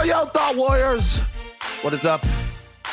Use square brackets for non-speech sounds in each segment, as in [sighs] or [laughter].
Yo, yo, Thought Warriors. What is up?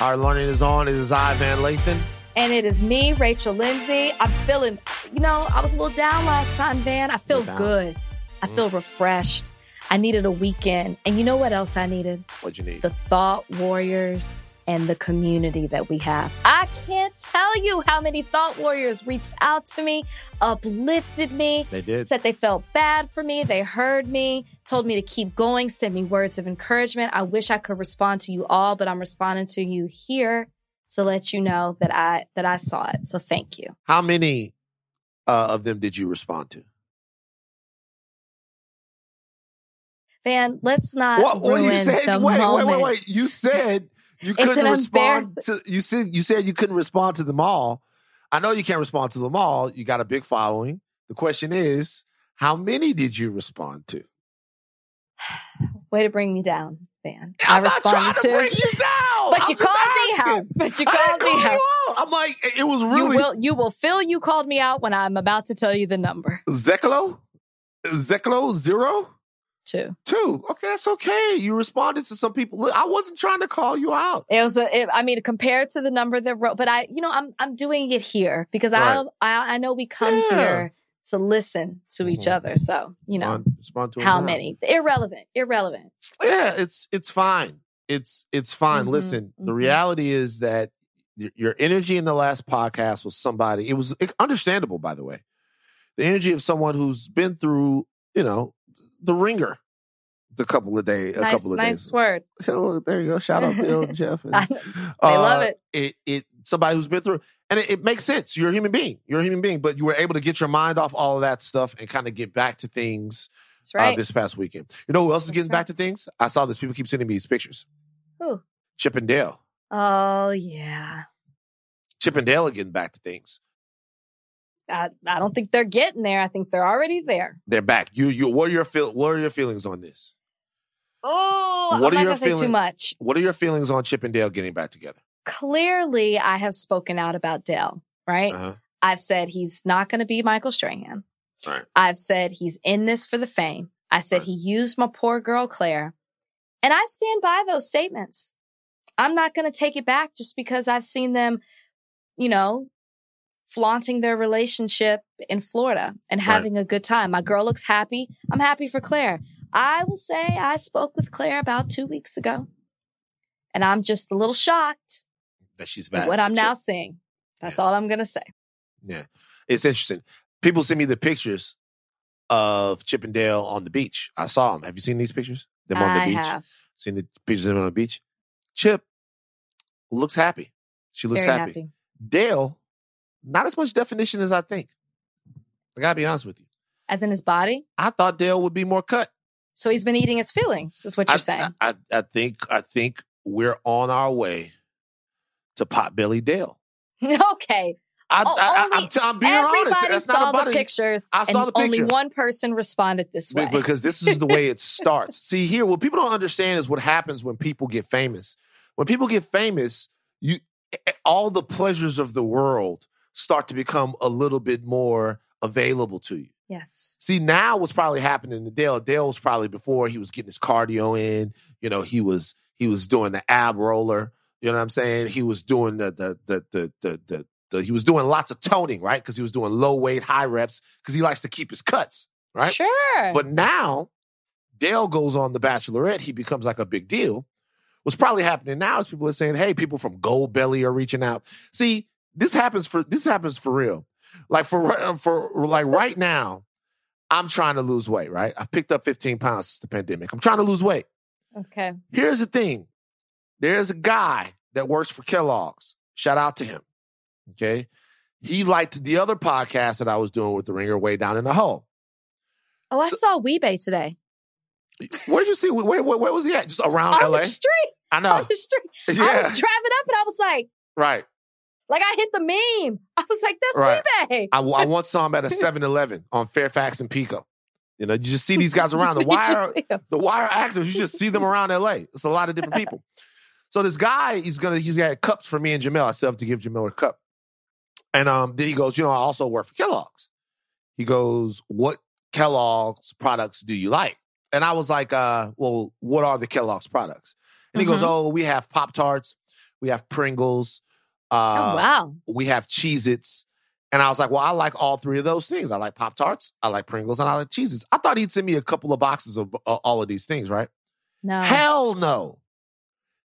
Our learning is on. It is I, Van Lathan. And it is me, Rachel Lindsay. I'm feeling, you know, I was a little down last time, Van. I feel good. I Mm. feel refreshed. I needed a weekend. And you know what else I needed? What'd you need? The Thought Warriors and the community that we have. I can't tell you how many Thought Warriors reached out to me, uplifted me, They did. said they felt bad for me. They heard me, told me to keep going, sent me words of encouragement. I wish I could respond to you all, but I'm responding to you here to let you know that I that I saw it. So thank you. How many uh, of them did you respond to? Van, let's not What? Well, ruin you said. the Wait, moment. wait, wait, wait. You said you couldn't respond to. You said you said you couldn't respond to them all. I know you can't respond to them all. You got a big following. The question is, how many did you respond to? [sighs] Way to bring me down, Van. I'm I responded to to, bring you down. but I'm you called me out. But you called me call out. you out. I'm like, it was You really will you will feel you called me out when I'm about to tell you the number. Zeklo? Zeklo zero? Two. Two. Okay, that's okay. You responded to some people. Look, I wasn't trying to call you out. It was a, it, I mean, compared to the number that wrote, but I, you know, I'm, I'm doing it here because Right. I, I know we come Yeah. here to listen to each Mhm. other. So, you know, Respond, respond how many? Irrelevant. Irrelevant. Yeah, it's it's fine. It's it's fine. Mhm, Listen, the mhm. reality is that your energy in the last podcast was somebody. It was understandable, by the way. The energy of someone who's been through, you know, the ringer. The couple of days, a nice, couple of nice days. word. [laughs] Oh, there you go. Shout out Bill, [laughs] Jeff. and- I, I love Uh, it. It it somebody who's been through, and it, it makes sense. You're a human being. You're a human being, but you were able to get your mind off all of that stuff and kind of get back to things That's right. uh, this past weekend. You know who else is That's getting right. back to things? I saw this. People keep sending me these pictures. Who? Chip and Dale. Oh, yeah. Chip and Dale are getting back to things. I, I don't think they're getting there. I think they're already there. They're back. You you what are your feel what are your feelings on this? Oh, What I'm are not your going to say too feelings- much. What are your feelings on Chip and Dale getting back together? Clearly, I have spoken out about Dale, right? Uh-huh. I've said he's not going to be Michael Strahan. Right. I've said he's in this for the fame. I said Right. he used my poor girl Clare. And I stand by those statements. I'm not going to take it back just because I've seen them, you know, flaunting their relationship in Florida and Right. having a good time. My girl looks happy. I'm happy for Clare. I will say I spoke with Clare about two weeks ago. And I'm just a little shocked That she's back. what I'm now seeing. That's all I'm going to say. Yeah. It's interesting. People send me the pictures of Chip and Dale on the beach. I saw them. Have you seen these pictures? Them on the I beach. have. Seen the pictures of them on the beach. Chip looks happy. She looks happy. happy. Dale, not as much definition as I think. I gotta be honest with you. As in his body. I thought Dale would be more cut. So he's been eating his feelings, is what you're I, saying. I, I think I think we're on our way to Potbelly Dale. [laughs] okay. I, Oh, I, only- am t- being honest. Everybody That's saw not the pictures. I saw the picture. Only one person responded this way. Because this is the way it [laughs] starts. See, here, what people don't understand is what happens when people get famous. When people get famous, you all the pleasures of the world start to become a little bit more available to you. yes. See, now what's probably happening to Dale. Dale was probably before he was getting his cardio in. You know, he was he was doing the ab roller. You know what I'm saying? He was doing the the the the the, the, the he was doing lots of toning, right? Because he was doing low weight, high reps, because he likes to keep his cuts, right? Sure. But now Dale goes on The Bachelorette. He becomes like a big deal. What's probably happening now is people are saying, "Hey, people from Goldbelly are reaching out." See, this happens for this happens for real. Like for uh, for like right now, I'm trying to lose weight. Right, I've picked up 15 pounds since the pandemic. I'm trying to lose weight. okay. Here's the thing: there's a guy that works for Kellogg's. Shout out to him. Okay, he liked the other podcast that I was doing with the Ringer way down in the hole. Oh, I So- saw Wee-Bey today. Where'd you see? Where, where, where was he at? Just around on LA? the street. I [laughs] On know. the street. I was driving up and I was like, right. Like I hit the meme. I was like, that's Right. Wee-Bey. I, I [laughs] once saw him at a 7 Eleven on Fairfax and Pico. You know, you just see [laughs] these guys around. The wire, the wire actors, you just see them [laughs] around LA. It's a lot of different people. So this guy, he's gonna, he's got cups for me and Jamel. I still have to give Jamel a cup. And um, then he goes, you know, I also work for Kellogg's. He goes, what Kellogg's products do you like? and I was like, uh, well, what are the Kellogg's products? And he goes, Mhm. oh, we have Pop Tarts, we have Pringles, oh uh, wow. we have Cheez Its. And I was like, well, I like all three of those things. I like Pop Tarts, I like Pringles, and I like Cheez Its. I thought he'd send me a couple of boxes of uh, all of these things, right? No. Hell no.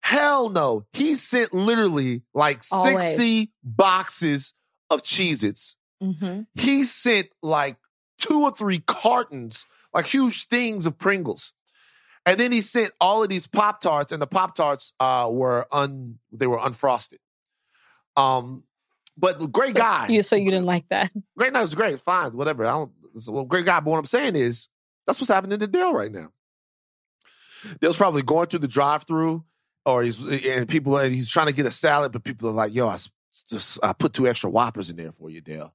Hell no. He sent literally like Always. 60 boxes of Cheez Its. hmm He sent like two or three cartons, like huge things of Pringles. And then he sent all of these Pop Tarts, and the Pop Tarts uh, were un they were unfrosted. Um, but great so, guy. You so you didn't like that? [laughs] Great night was great, fine, whatever. I don't. Well, great guy. But what I'm saying is, that's what's happening to Dale right now. Dale's probably going through the drive-through, or he's and people and he's trying to get a salad, but people are like, "Yo, I just I put two extra Whoppers in there for you, Dale,"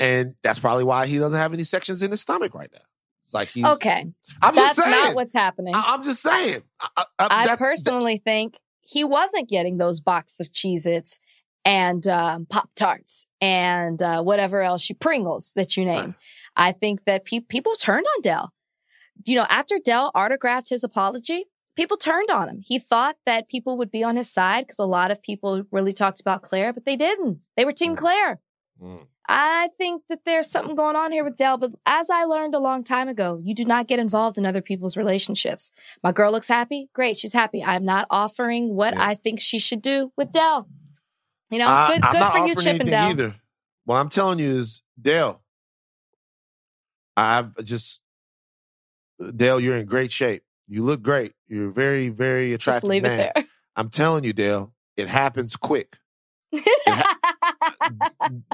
and that's probably why he doesn't have any sections in his stomach right now. It's like he's Okay, I'm that's just saying. not what's happening. I, am just saying. I, I, I that- personally think he wasn't getting those boxes of Cheez Its and um, Pop Tarts and uh, whatever else you Pringles that you name. I think that pe- people turned on Dell. You know, after Dell autographed his apology, people turned on him. He thought that people would be on his side because a lot of people really talked about Clare, but they didn't. They were Team Mm. Clare. Mm. I think that there's something going on here with Dell, but as I learned a long time ago, you do not get involved in other people's relationships. My girl looks happy. Great. She's happy. I'm not offering what Yeah. I think she should do with Dell. You know, I- good, I'm good not for you, Chip and anything Either. What I'm telling you is, Dale, I've just Dale, you're in great shape. You look great. You're very, very Just attractive leave man. it [laughs] I'm telling you, Dale, it happens quick. there.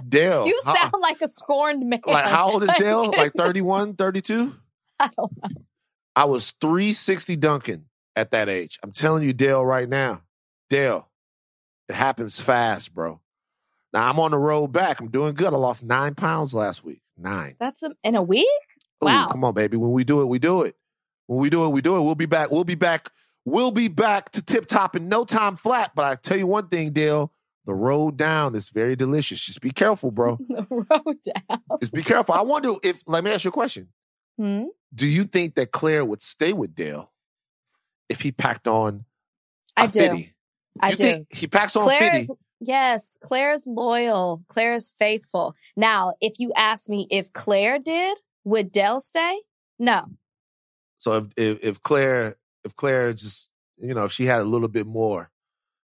Dale, you how- sound like a scorned man. like how old is Dale? Like [laughs] 31, 32? [laughs] I don't know. I was 360 Duncan at that age. I'm telling you, Dale, right now. Dale, it happens fast, bro. Now I'm on the road back. I'm doing good. I lost nine pounds last week. Nine. That's a, in a week? Ooh, Wow. come on, baby. When we do it, we do it. When we do it, we do it. We'll be back. We'll be back. We'll be back to tip top in no time flat. But I tell you one thing, Dale, the road down is very delicious. Just be careful, bro. [laughs] the road down. Just be careful. I wonder if, let me ask you a question. Hmm? Do you think that Clare would stay with Dale if he packed on I do. fitty? I you do. he packs on Clare fitty? is yes, Clare's loyal. Clare's faithful. Now, if you ask me if Clare did, would Dell stay? No. So if, if if Clare if Clare just you know if she had a little bit more,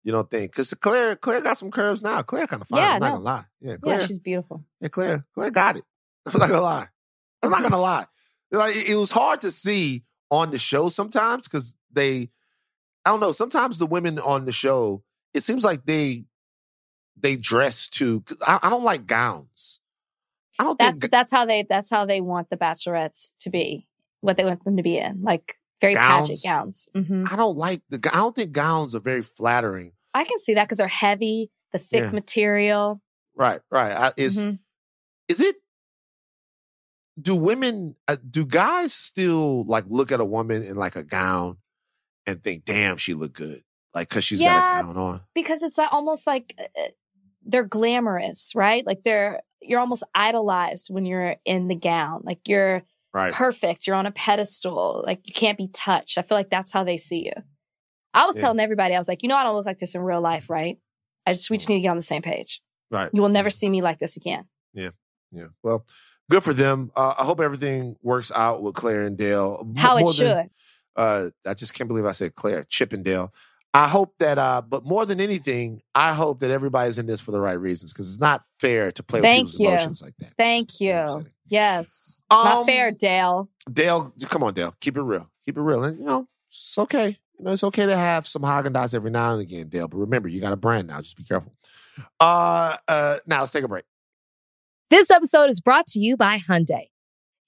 you don't think? Because Clare Clare got some curves now. Clare kind of fine. Yeah, I'm not no. gonna lie. Yeah, Clare. Yeah, she's beautiful. Yeah, Clare. Clare got it. [laughs] I'm not gonna lie. I'm not gonna [laughs] lie. Like it, it was hard to see on the show sometimes because they, I don't know. Sometimes the women on the show, it seems like they, they dress too. 'cause I, I don't like gowns. I don't That's think that's how they that's how they want the bachelorettes to be. What they want them to be in, like very Gowns? pageant gowns. hmm I don't like the. I don't think gowns are very flattering. I can see that because they're heavy, the thick Yeah. material. Right, right. I, is Mhm. is it? Do women? Uh, do guys still like look at a woman in like a gown and think, "Damn, she look good," like because she's Yeah. got a gown on? because it's almost like uh, they're glamorous, right? Like they're you're almost idolized when you're in the gown. Like you're Right. perfect. You're on a pedestal. Like you can't be touched. I feel like that's how they see you. I was Yeah. telling everybody, I was like, you know, I don't look like this in real life, right? I just we just need to get on the same page. Right. You will never see me like this again. Yeah. Yeah. Well, good for them. Uh, I hope everything works out with Clare and Dale. How it should. than- uh, I just can't believe I said Clare Chippendale. I hope that, uh, but more than anything, I hope that everybody's in this for the right reasons because it's not fair to play with Thank people's you. emotions like that. Thank you. Yes. It's not Um, fair, Dale. Dale, come on, Dale, keep it real, keep it real, and you know it's okay. You know it's okay to have some Haagen Dazs every now and again, Dale. But remember, you got a brand now. Just be careful. Uh, uh, now let's take a break. This episode is brought to you by Hyundai.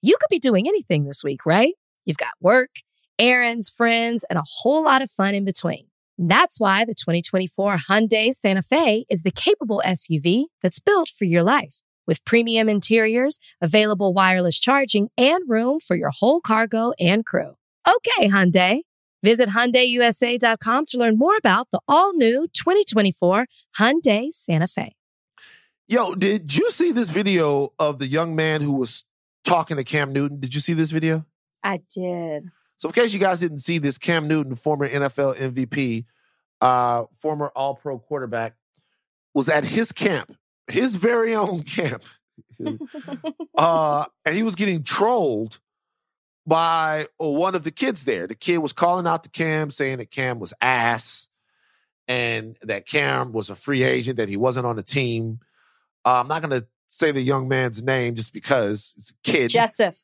You could be doing anything this week, right? You've got work, errands, friends, and a whole lot of fun in between. That's why the 2024 Hyundai Santa Fe is the capable SUV that's built for your life. With premium interiors, available wireless charging, and room for your whole cargo and crew. Okay, Hyundai. Visit HyundaiUSA.com to learn more about the all-new 2024 Hyundai Santa Fe. Yo, did you see this video of the young man who was talking to Cam Newton? Did you see this video? I did. So, in case you guys didn't see this, Cam Newton, former NFL MVP, uh, former All Pro quarterback, was at his camp, his very own camp, [laughs] uh, and he was getting trolled by one of the kids there. The kid was calling out to Cam, saying that Cam was ass, and that Cam was a free agent, that he wasn't on the team. Uh, I'm not going to say the young man's name just because it's a kid. Jesseph.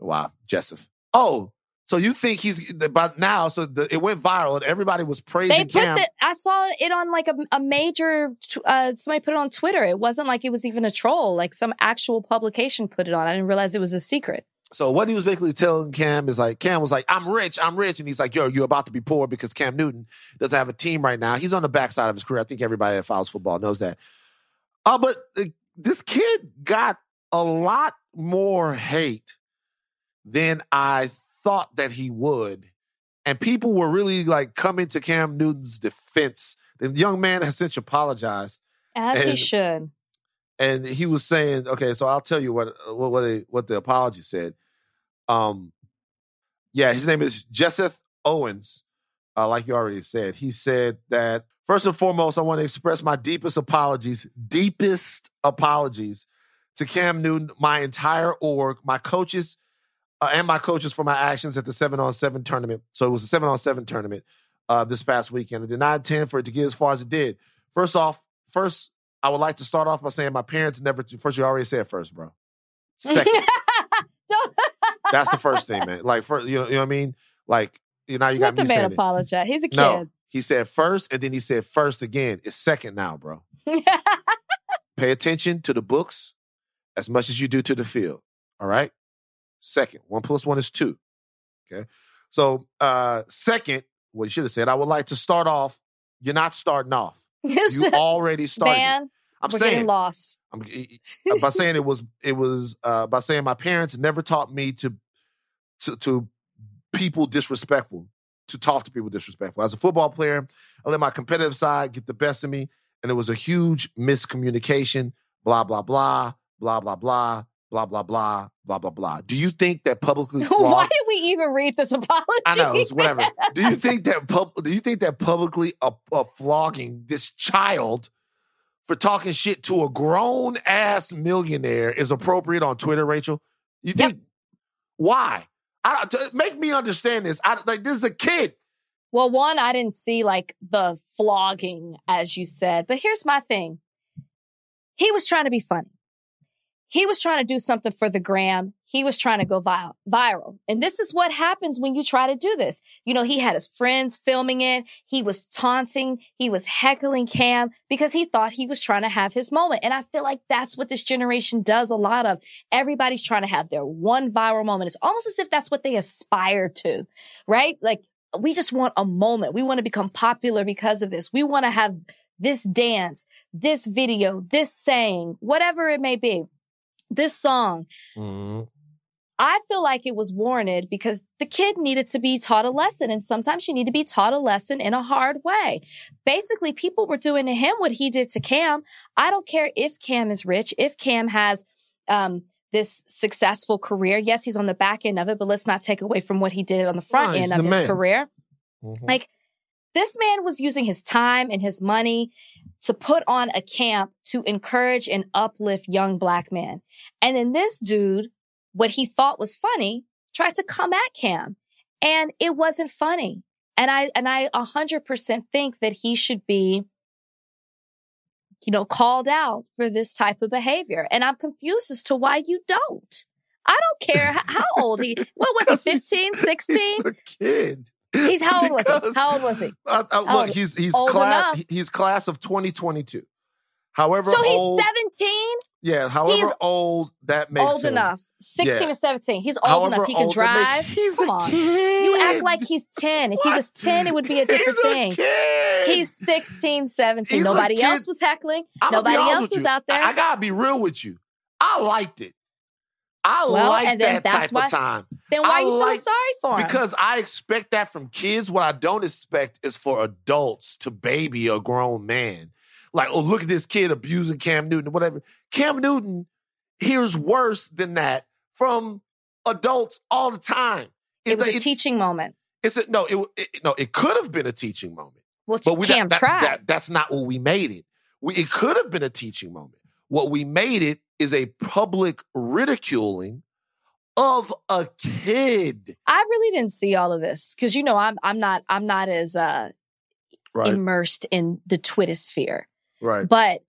Wow, Jesseph. Oh, so you think he's about now? So the, it went viral and everybody was praising They put Cam. the, I saw it on like a, a major, uh, somebody put it on Twitter. It wasn't like it was even a troll. Like some actual publication put it on. I didn't realize it was a secret. So what he was basically telling Cam is like, Cam was like, I'm rich, I'm rich. And he's like, yo, you're about to be poor because Cam Newton doesn't have a team right now. He's on the backside of his career. I think everybody that follows football knows that. Uh, but uh, this kid got a lot more hate than I thought that he would. And people were really like coming to Cam Newton's defense. The young man has since apologized As he should. and he was saying, okay, so I'll tell you what what what, they, what the apology said. Um, yeah, his name is Jesseth Owens. Uh, like you already said, he said that first and foremost, I want to express my deepest apologies, deepest apologies to Cam Newton, my entire org, my coaches, uh, and my coaches for my actions at the seven on seven tournament. So it was a seven on seven tournament uh, this past weekend. I did not intend for it to get as far as it did. First off, first I would like to start off by saying my parents never. First, you already said first, bro. Second, [laughs] [laughs] that's the first thing, man. Like first, you know, you know what I mean. Like you know, you got let the me man saying it. apologize. He's a kid. No, he said first, and then he said first again. It's second now, bro. [laughs] Pay attention to the books as much as you do to the field. All right. Second, one plus one is two. Okay. So, uh, second, what you should have said, I would like to start off. You're not starting off. [laughs] You already started. Man, I'm we're saying getting lost. I'm by [laughs] saying it was it was uh, by saying my parents never taught me to to to people disrespectful to talk to people disrespectful. As a football player, I let my competitive side get the best of me, and it was a huge miscommunication. Blah blah blah blah blah blah blah blah blah blah blah blah. Do you think that publicly? [laughs] Why did we even read this apology? I know it's whatever. [laughs] Do you think that pub- do you think that publicly uh, uh, flogging this child for talking shit to a grown ass millionaire is appropriate on Twitter, Rachel? You think why? I don't- to make me understand this. I like this is a kid. Well, one, I didn't see like the flogging, as you said. But here's my thing. He was trying to be funny. He was trying to do something for the gram. He was trying to go vi- viral. And this is what happens when you try to do this. You know, he had his friends filming it. He was taunting. He was heckling Cam because he thought he was trying to have his moment. And I feel like that's what this generation does a lot of. Everybody's trying to have their one viral moment. It's almost as if that's what they aspire to, right? Like we just want a moment. We want to become popular because of this. We want to have this dance, this video, this saying, whatever it may be, this song. I feel like it was warranted because the kid needed to be taught a lesson. And sometimes you need to be taught a lesson in a hard way. Basically, people were doing to him what he did to Cam. I don't care if Cam is rich, if Cam has, um, this successful career. Yes, he's on the back end of it, but let's not take away from what he did on the front end of his man. career. Mhm. Like this man was using his time and his money to put on a camp to encourage and uplift young black men. And then this dude, what he thought was funny, tried to come at Cam and it wasn't funny. And I, and I a hundred percent think that he should be, you know, called out for this type of behavior. And I'm confused as to why you don't. I don't care how old he, what was he, [laughs] 15, 16? [laughs] He's a kid. He's how old was he? How old was he? Uh, How look, he's he's old class enough. he's class of 2022. However So he's old, 17, yeah, however he's old that makes old him. enough. 16 Yeah. or 17. He's old However enough. He can drive. He's Come a on. kid. You act like he's 10. If he was 10, it would be a [laughs] different he's thing. A kid. He's 16, 17. He's Nobody else was heckling. I'ma Nobody else was you. out there. I, I gotta be real with you. I liked it. I Well, like that that's type why- of time then why I you feel sorry for him? because I expect that from kids. What I don't expect is for adults to baby a grown man. Like, oh, look at this kid abusing Cam Newton, whatever. Cam Newton hears worse than that from adults all the time. It was a it- teaching moment. It's a, no, it, it no, it could have been a teaching moment. Well, But we Cam that, tried. that, that's not what we made it. We, it could have been a teaching moment. What we made it is a public ridiculing of a kid. I really didn't see all of this because you know I'm I'm not I'm not as uh, immersed in the Twitter sphere. right. But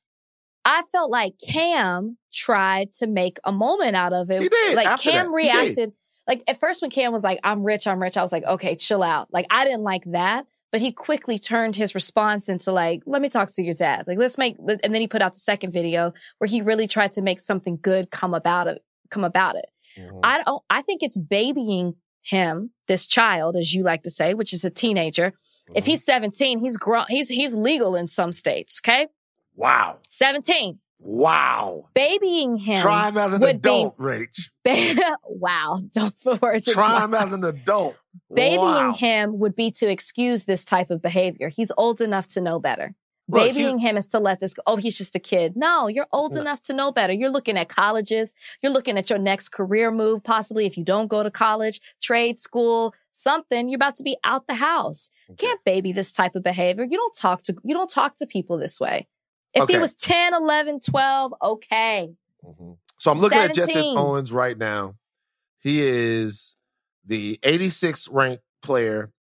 I felt like Cam tried to make a moment out of it. He did. Like After Cam that, reacted. Like at first when Cam was like, I'm rich, I'm rich, I was like, okay, chill out. Like I didn't like that. But he quickly turned his response into like, let me talk to your dad. Like, let's make, and then he put out the second video where he really tried to make something good come about it, come about it. Mhm. I don't, I think it's babying him, this child, as you like to say, which is a teenager. If Mm-hmm. he's 17, he's grown, he's, he's legal in some states. Okay. wow, 17. Wow. Babying him. Try him as an would be- adult, Rach. ba- [laughs] wow. Don't put words Try him as an adult. Babying Wow. him would be to excuse this type of behavior. He's old enough to know better. Look, Babying him is to let this go. Oh, he's just a kid. No, you're old No. enough to know better. You're looking at colleges. You're looking at your next career move, possibly if you don't go to college, trade school, something. You're about to be out the house. Okay. Can't baby this type of behavior. You don't talk to, you don't talk to people this way. If he was 10, 11, 12, okay. Mhm. So I'm looking at Jesse Owens right now. He is the 86th ranked player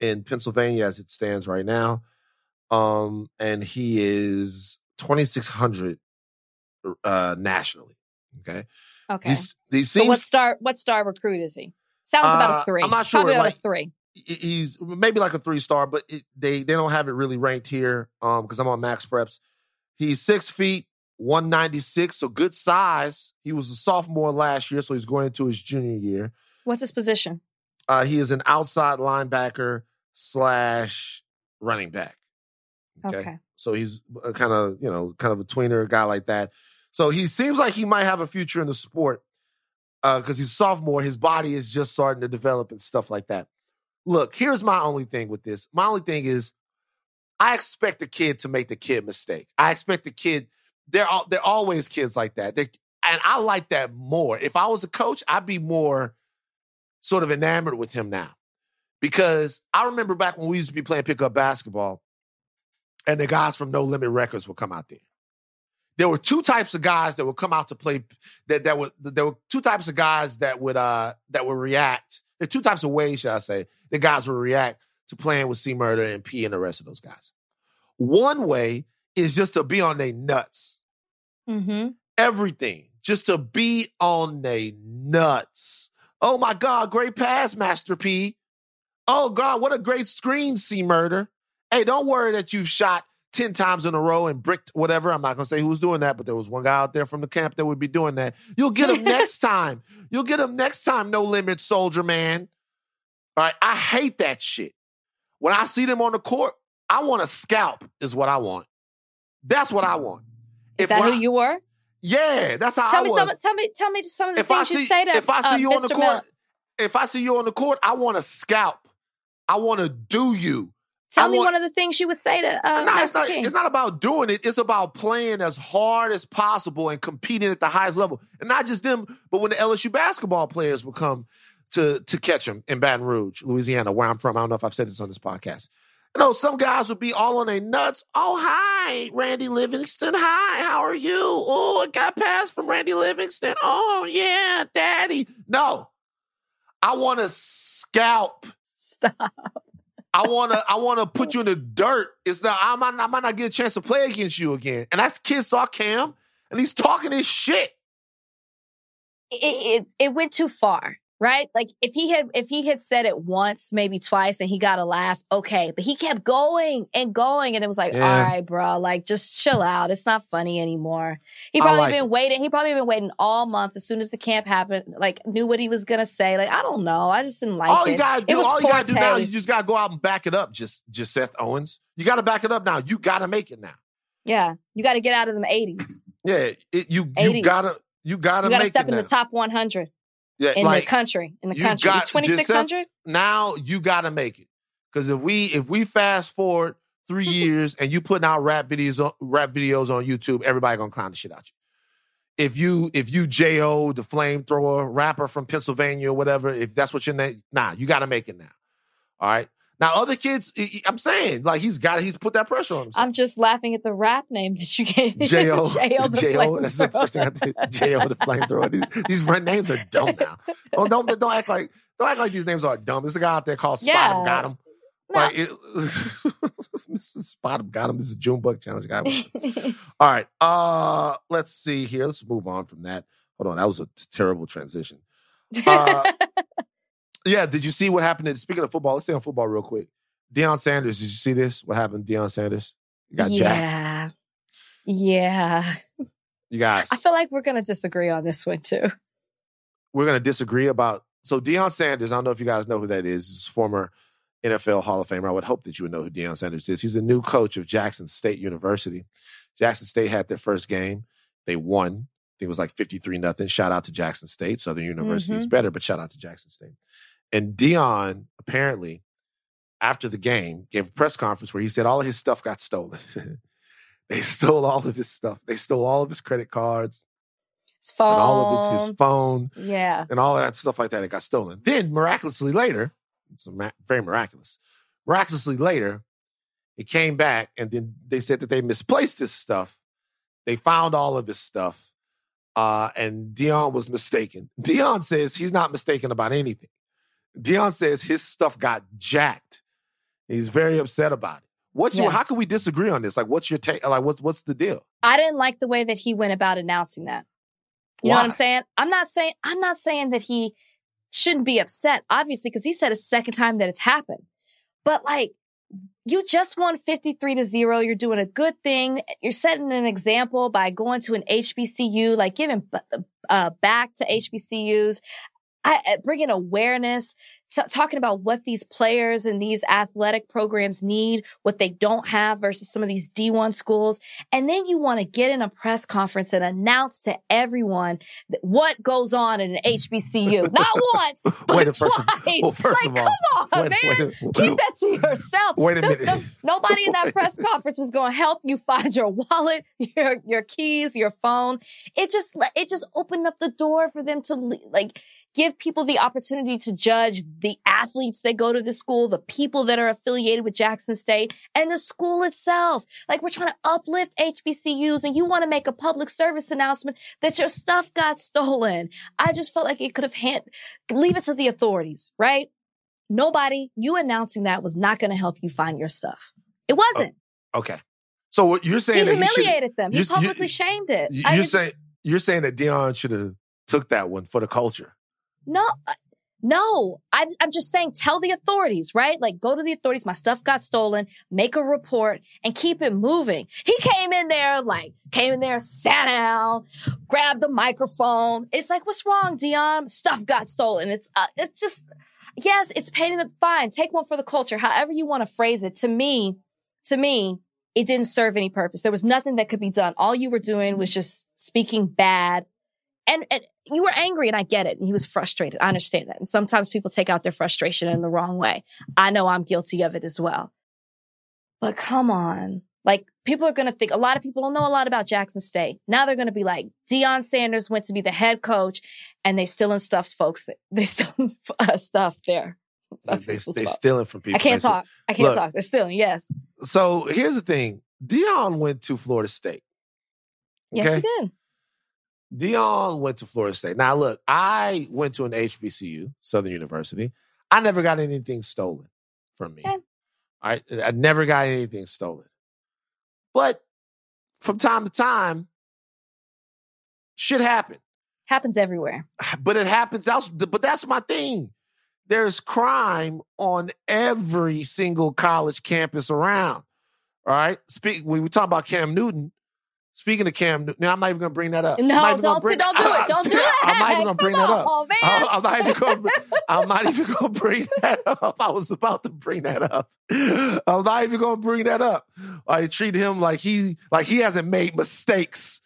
in Pennsylvania as it stands right now. Um, and he is 2600 uh nationally. Okay. Okay. He's he so what star, what star recruit is he? Sounds about Uh, a three. I'm not sure, Probably about like- a three. he's maybe like a three star, but it, they they don't have it really ranked here um because I'm on Max Preps. He's six feet, 196, so good size. He was a sophomore last year, so he's going into his junior year. What's his position? Uh, he is an outside linebacker slash running back. Okay. So he's kind of, you know, kind of a tweener guy like that. So he seems like he might have a future in the sport because he's a sophomore. His body is just starting to develop and stuff like that. Look, here's my only thing with this. My only thing is I expect the kid to make the kid mistake. I expect the kid, they're, all, they're always kids like that. They're, and I like that more. If I was a coach, I'd be more sort of enamored with him now. Because I remember back when we used to be playing pickup basketball, and the guys from No Limit Records would come out there. There were two types of guys that would come out to play. That that would there were two types of guys that would uh that would react. There are two types of ways, shall I say, the guys would react to playing with C Murder and P and the rest of those guys. One way is just to be on their nuts. Mm-hmm. Everything. Just to be on their nuts. Oh my God, great pass, Master P. Oh God, what a great screen, C Murder. Hey, don't worry that you've shot 10 times in a row and bricked whatever. I'm not going to say who was doing that, but there was one guy out there from the camp that would be doing that. You'll get him next [laughs] time. You'll get him next time, no limit, soldier man. All right. I hate that shit. When I see them on the court, I want a scalp, is what I want. That's what I want. Is that when who I- you were? Yeah, that's how Tell I me was some. Tell me. Tell me some of the if things see you say to if I see uh, you on the court, if I see you on the court, I want a scalp. I want to do you. Tell I me want- one of the things you would say to uh, no, it's not. King. It's not about doing it. It's about playing as hard as possible and competing at the highest level. And not just them, but when the LSU basketball players would come to to catch him in Baton Rouge, Louisiana, where I'm from. I don't know if I've said this on this podcast. You know, some guys would be all on their nuts. Oh, hi, Randy Livingston. Hi, how are you? Oh, it got passed from Randy Livingston. Oh, yeah, daddy. No. I want to scalp. Stop. I wanna I wanna [laughs] put you in the dirt. It's not I might, I might not get a chance to play against you again. And that's kid saw Cam and he's talking his shit. It, it it went too far, right? Like if he had if he had said it once, maybe twice, and he got a laugh, okay. But he kept going and going, and it was like, Yeah. all right, bro, like just chill out. It's not funny anymore. He probably like been it. waiting. He probably been waiting all month. As soon as the camp happened, like knew what he was gonna say. Like I don't know. I just didn't like all it. you gotta It do, was all you gotta do now, you just gotta go out and back it up, just just Seth Owens. You gotta back it up now. You gotta make it now. yeah, you got to get out of them eighties. Yeah, it, you you 80s. gotta you gotta You got to make step it in now. the top one hundred yeah, in like the country. In the country, got- twenty six hundred. now you gotta make it. Because if we if we fast forward three [laughs] years and you putting out rap videos on rap videos on YouTube, everybody gonna clown the shit out you. if you if you Jo the flamethrower rapper from Pennsylvania or whatever, if that's what your name, nah, you got to make it now. All right. Now other kids, I'm saying like he's got he's put that pressure on himself. I'm just laughing at the rap name that you gave. me. Jo, [laughs] J.O. the Jo. That's the first thing I did. Jo the flamethrower. These, these run names are dumb now. Oh, don't don't act like don't act like these names are dumb. There's a guy out there called Spot him, got him. No. Like it, [laughs] this is Spot him, got him. This is Junebug challenge guy. All right. Uh let's see here. Let's move on from that. Hold on. That was a terrible transition. Uh, [laughs] yeah, did you see what happened? In, speaking of football, let's stay on football real quick. Deion Sanders, did you see this? What happened to Deion Sanders? You got jacked. yeah. Yeah. You guys, I feel like we're going to disagree on this one too. we're going to disagree about. So Deion Sanders, I don't know if you guys know who that is. He's a former NFL Hall of Famer. I would hope that you would know who Deion Sanders is. He's the new coach of Jackson State University. Jackson State had their first game. They won. I think it was like 53 nothing. Shout out to Jackson State. Southern University is mm-hmm. better, but shout out to Jackson State. And Deion apparently, after the game, gave a press conference where he said all of his stuff got stolen. [laughs] they stole all of his stuff. They stole all of his credit cards His phone. and all of his, his phone yeah. and all of that stuff like that. It got stolen. Then miraculously later, it's very miraculous. Miraculously later, it came back, and then they said that they misplaced this stuff. They found all of this stuff, uh, and Deion was mistaken. Deion says he's not mistaken about anything. Deion says his stuff got jacked. He's very upset about it. What's your? How can we disagree on this? Like, what's your take? Like, what's what's the deal? I didn't like the way that he went about announcing that. You know what I'm saying? I'm not saying I'm not saying that he shouldn't be upset, obviously, because he said a second time that it's happened. But like, you just won 53 to zero. You're doing a good thing. You're setting an example by going to an HBCU, like giving b- uh, back to HBCUs. I, uh, bringing awareness, t- talking about what these players and these athletic programs need, what they don't have versus some of these D1 schools. And then you want to get in a press conference and announce to everyone that what goes on in an HBCU. [laughs] Not once, but Wait a first of- twice. well, first like, of all, come on, wait- man. wait Keep that to yourself. Wait a The- minute. the- nobody in that press [laughs] conference was going to help you find your wallet, [laughs] your your keys, your phone. It just it just opened up the door for them to like give people the opportunity to judge the athletes that go to the school, the people that are affiliated with Jackson State, and the school itself. Like we're trying to uplift HBCUs, and you want to make a public service announcement that your stuff got stolen. I just felt like it could have hand leave it to the authorities, right? Nobody, you announcing that was not going to help you find your stuff. It oh, wasn't. Okay. So what you're he saying he humiliated them. He you- you- publicly shamed it. You- You're just- saying you're saying that Deion should have took that one for the culture. no, no. I, I'm just saying, tell the authorities, right? Like, go to the authorities. My stuff got stolen. Make a report and keep it moving. He came in there, like, came in there, sat down, grabbed the microphone. It's like, what's wrong, Deion? Stuff got stolen. It's, uh, it's just, yes, it's painting the fine. Take one for the culture. However you want to phrase it. To me, to me, it didn't serve any purpose. There was nothing that could be done. All you were doing was just speaking bad. And, and you were angry and I get it. And he was frustrated. I understand that. And sometimes people take out their frustration in the wrong way. I know I'm guilty of it as well. But come on. Like people are going to think a lot of people don't know a lot about Jackson State. Now they're going to be like, Deion Sanders went to be the head coach and they still in stuffs folks. [laughs] They still [laughs] uh, stuff there. They they, they stealing from people. I can't talk. I can't Look. talk. They're stealing. Yes. So here's the thing: Deion went to Florida State. Yes, he did. Deion went to Florida State. Now, look, I went to an HBCU, Southern University. I never got anything stolen from me. Okay. All right. I never got anything stolen. But from time to time, shit happen. Happens everywhere. Ah, but it happens else. But that's my thing. There's crime on every single college campus around. All right. Speak when we talk about Cam Newton. Speaking of Cam Newton, now I'm not even gonna bring that up. No, don't, bring- don't do it. [laughs] Don't do [laughs] it. Oh, I'm not even gonna bring Come that up. I'm, not even gonna. I'm not even gonna bring that up. I was about to bring that up. I'm not even gonna bring that up. I treat him like he like he hasn't made mistakes.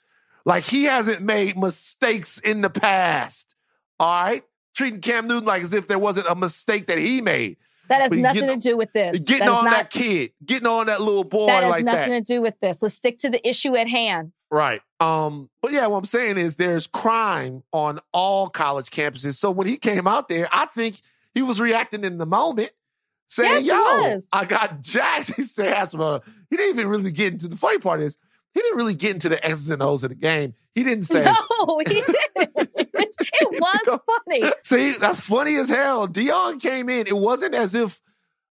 Like he hasn't made mistakes in the past. All right, treating Cam Newton like as if there wasn't a mistake that he made. That has nothing get- to do with this. Getting that on not, that kid, getting on that little boy that has like nothing that. to do with this. Let's stick to the issue at hand. Right. Um, but yeah, what I'm saying is there's crime on all college campuses. So when he came out there, I think he was reacting in the moment, saying, Yes, Yo. I got jacked. [laughs] He said uh, he didn't even really get into the funny part is he didn't really get into the X's and O's of the game. He didn't [laughs] say No, he didn't. [laughs] it [laughs] was funny. See, that's funny as hell. Deion came in. It wasn't as if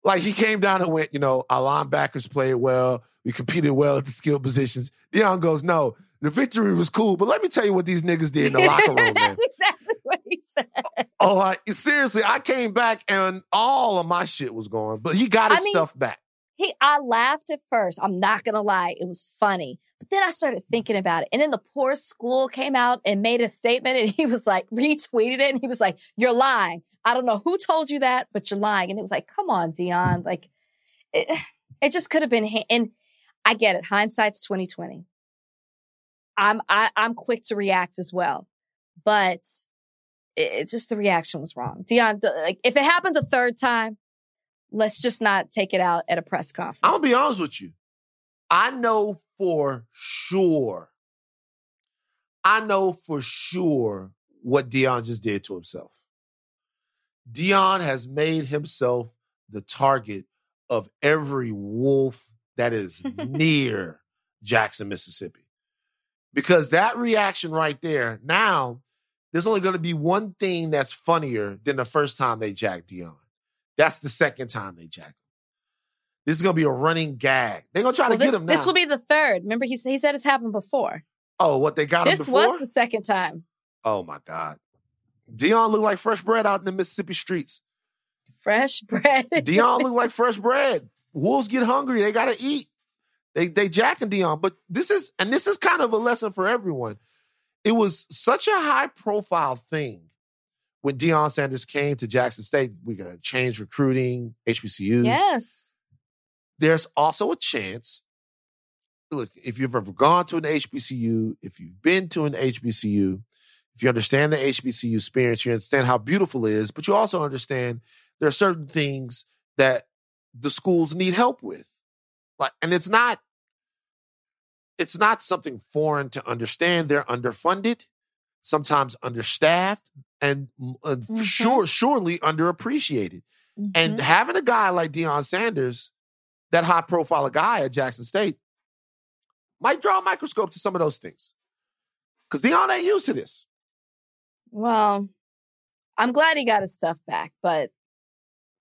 like he came down and went, you know, our linebackers played well. We competed well at the skill positions. Deion goes, no, the victory was cool, but let me tell you what these niggas did in the [laughs] locker room, man. That's exactly what he said. Oh, I, seriously, I came back and all of my shit was gone, but he got his I mean- stuff back. He, I laughed at first. I'm not gonna lie, it was funny. But then I started thinking about it, and then the poor school came out and made a statement, and [laughs] he was like retweeted it, and he was like, "You're lying. I don't know who told you that, but you're lying." And it was like, "Come on, Deion. Like, it, it just could have been." ha- And I get it. Hindsight's 2020. I'm I, I'm quick to react as well, but it, it's just the reaction was wrong. Deion, like if it happens a third time, let's just not take it out at a press conference. I'm gonna be honest with you. I know for sure. I know for sure what Deion just did to himself. Deion has made himself the target of every wolf that is [laughs] near Jackson, Mississippi. Because that reaction right there, now there's only going to be one thing that's funnier than the first time they jacked Deion. That's the second time they jack him. This is going to be a running gag. They're going to try Well, to get this, him now. this will be the third. Remember, he, he said it's happened before. oh, what they got him This was the second time. oh my God. Deion looked like fresh bread out in the Mississippi streets. Fresh [laughs] bread. Deion looked like fresh bread. Wolves get hungry. They gotta eat. They they jacking Deion. But this is and this is kind of a lesson for everyone. It was such a high profile thing when Deion Sanders came to Jackson State. We're gonna change recruiting, HBCUs. Yes. There's also a chance. Look, if you've ever gone to an HBCU, if you've been to an HBCU, if you understand the HBCU experience, you understand how beautiful it is, but you also understand there are certain things that the schools need help with. Like, and it's not, it's not something foreign to understand. They're underfunded, sometimes understaffed, and uh, Mhm. sure, surely underappreciated. And Mhm. having a guy like Deion Sanders, that high profile guy at Jackson State, might draw a microscope to some of those things. Because Deion ain't used to this. well, I'm glad he got his stuff back, but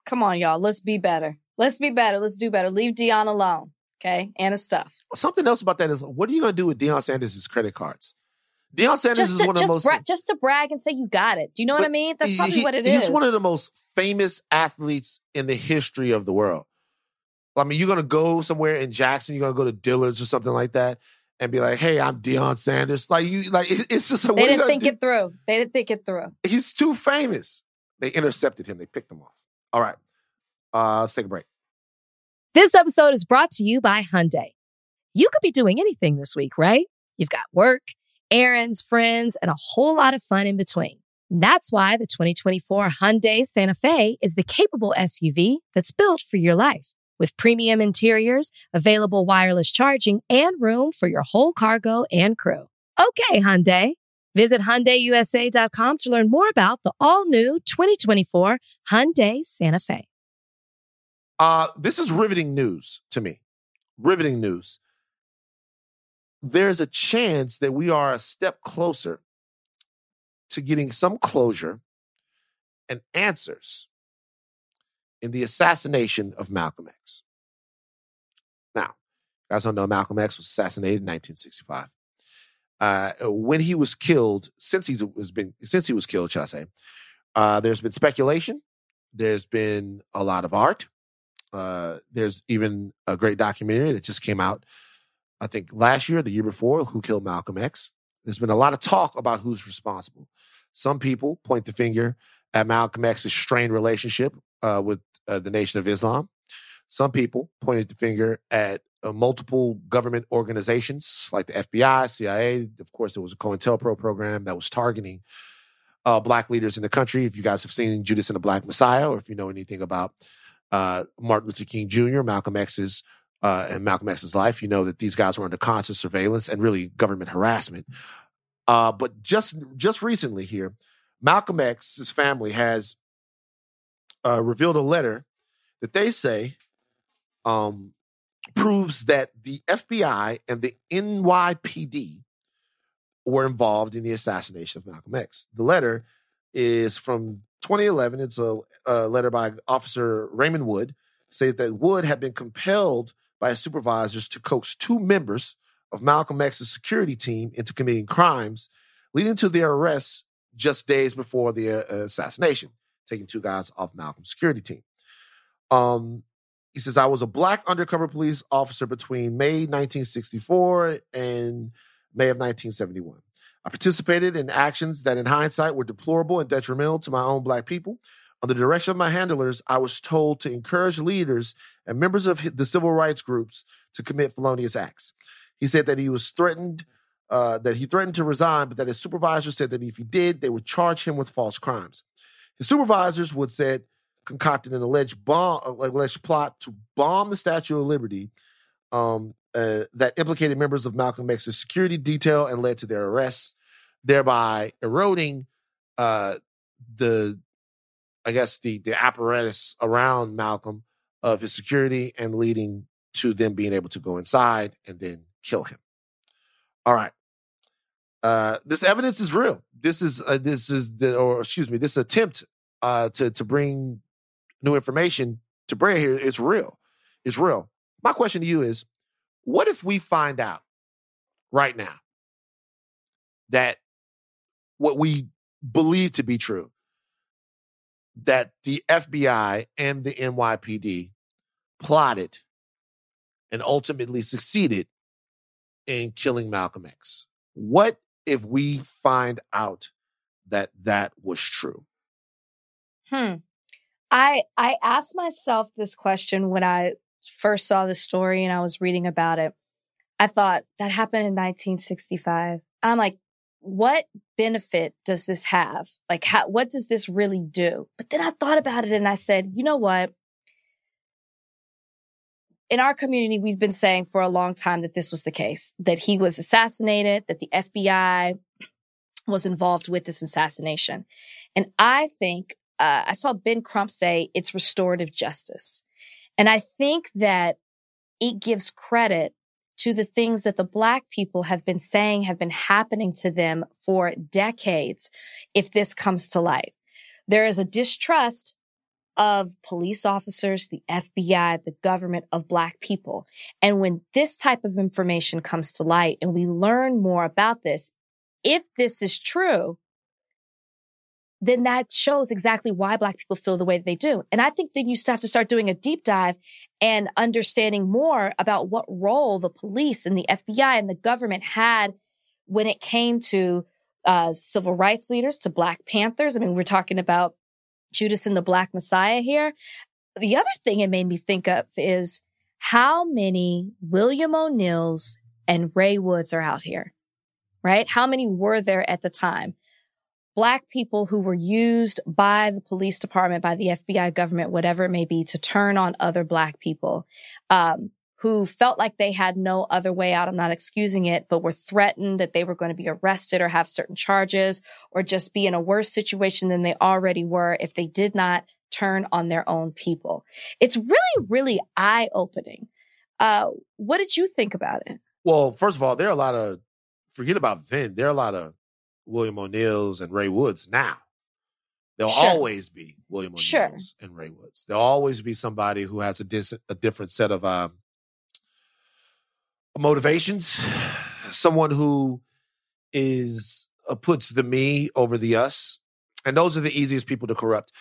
come on, y'all. Let's be better. Let's be better. Let's do better. Leave Deion alone. Okay. And his stuff. Something else about that is what are you going to do with Deion Sanders' credit cards? Deion Sanders Just is to, one of the most. bra- just to brag and say you got it. Do you know what I mean? That's probably he- what it is. He's one of the most famous athletes in the history of the world. I mean, you're going to go somewhere in Jackson, you're going to go to Dillard's or something like that and be like, hey, I'm Deion Sanders. Like, you, like it's just like, they what are you didn't think do? it through. They didn't think it through. He's too famous. They intercepted him, they picked him off. All right. Uh, let's take a break. This episode is brought to you by Hyundai. You could be doing anything this week, right? You've got work, errands, friends, and a whole lot of fun in between. That's why the 2024 Hyundai Santa Fe is the capable SUV that's built for your life. With premium interiors, available wireless charging, and room for your whole cargo and crew. Okay, Hyundai. Visit HyundaiUSA.com to learn more about the all-new 2024 Hyundai Santa Fe. Uh, this is riveting news to me. Riveting news. There's a chance that we are a step closer to getting some closure and answers in the assassination of Malcolm X. Now, guys don't know Malcolm X was assassinated in 1965. Uh, when he was killed, since he's was been since he was killed, shall I say, uh, there's been speculation. There's been a lot of art. Uh, there's even a great documentary that just came out, I think last year, the year before, Who Killed Malcolm X. There's been a lot of talk about who's responsible. Some people point the finger at Malcolm X's strained relationship uh, with uh, the Nation of Islam. Some people pointed the finger at uh, multiple government organizations like the FBI, CIA. Of course, there was a COINTELPRO program that was targeting uh, black leaders in the country. If you guys have seen Judas and the Black Messiah, or if you know anything about uh, Martin Luther King Jr., Malcolm X's uh, in Malcolm X's life. You know that these guys were under constant surveillance and really government harassment. Uh, but just just recently here, Malcolm X's family has uh, revealed a letter that they say um, proves that the FBI and the NYPD were involved in the assassination of Malcolm X. The letter is from 2011. It's a, a letter by Officer Raymond Wood, say that Wood had been compelled by his supervisors to coax two members of Malcolm X's security team into committing crimes, leading to their arrests just days before the uh, assassination, taking two guys off Malcolm's security team. Um, he says, I was a black undercover police officer between May 1964 and May of 1971. I participated in actions that, in hindsight, were deplorable and detrimental to my own black people. Under the direction of my handlers, I was told to encourage leaders and members of the civil rights groups to commit felonious acts. He said that he was threatened, uh, that he threatened to resign, but that his supervisor said that if he did, they would charge him with false crimes. His supervisors would said concocted an alleged bomb, alleged plot to bomb the Statue of Liberty um, uh, that implicated members of Malcolm X's security detail and led to their arrests, thereby eroding uh, the, I guess the the apparatus around Malcolm of his security and leading to them being able to go inside and then kill him. All right. Uh, this evidence is real. This is uh, this is the or excuse me, this attempt uh, to to bring new information to bear here is real. It's real. My question to you is, what if we find out right now that what we believe to be true, that the FBI and the NYPD plotted and ultimately succeeded in killing Malcolm X? What if we find out that that was true? Hmm. I I asked myself this question when I first saw the story and I was reading about it. I thought that happened in 1965. I'm like, what benefit does this have? Like, how, what does this really do? But then I thought about it and I said, you know what? In our community, we've been saying for a long time that this was the case, that he was assassinated, that the FBI was involved with this assassination. And I think uh, I saw Ben Crump say it's restorative justice. And I think that it gives credit to the things that the black people have been saying have been happening to them for decades if this comes to light. There is a distrust of police officers, the FBI, the government of black people. And when this type of information comes to light and we learn more about this, if this is true, then that shows exactly why black people feel the way they do. And I think that you have to start doing a deep dive and understanding more about what role the police and the FBI and the government had when it came to uh, civil rights leaders, to Black Panthers. I mean, we're talking about Judas and the Black Messiah here. The other thing it made me think of is how many William O'Neals and Ray Woods are out here, right? How many were there at the time? Black people who were used by the police department, by the FBI government, whatever it may be, to turn on other black people, um, who felt like they had no other way out. I'm not excusing it, but were threatened that they were going to be arrested or have certain charges or just be in a worse situation than they already were if they did not turn on their own people. It's really, really eye opening. Uh, what did you think about it? Well, first of all, there are a lot of, forget about then, there are a lot of William O'Neal's and Ray Woods now. There'll sure. always be William O'Neal's sure. and Ray Woods. There'll always be somebody who has a, dis- a different set of um, motivations. Someone who is uh, puts the me over the us, and those are the easiest people to corrupt.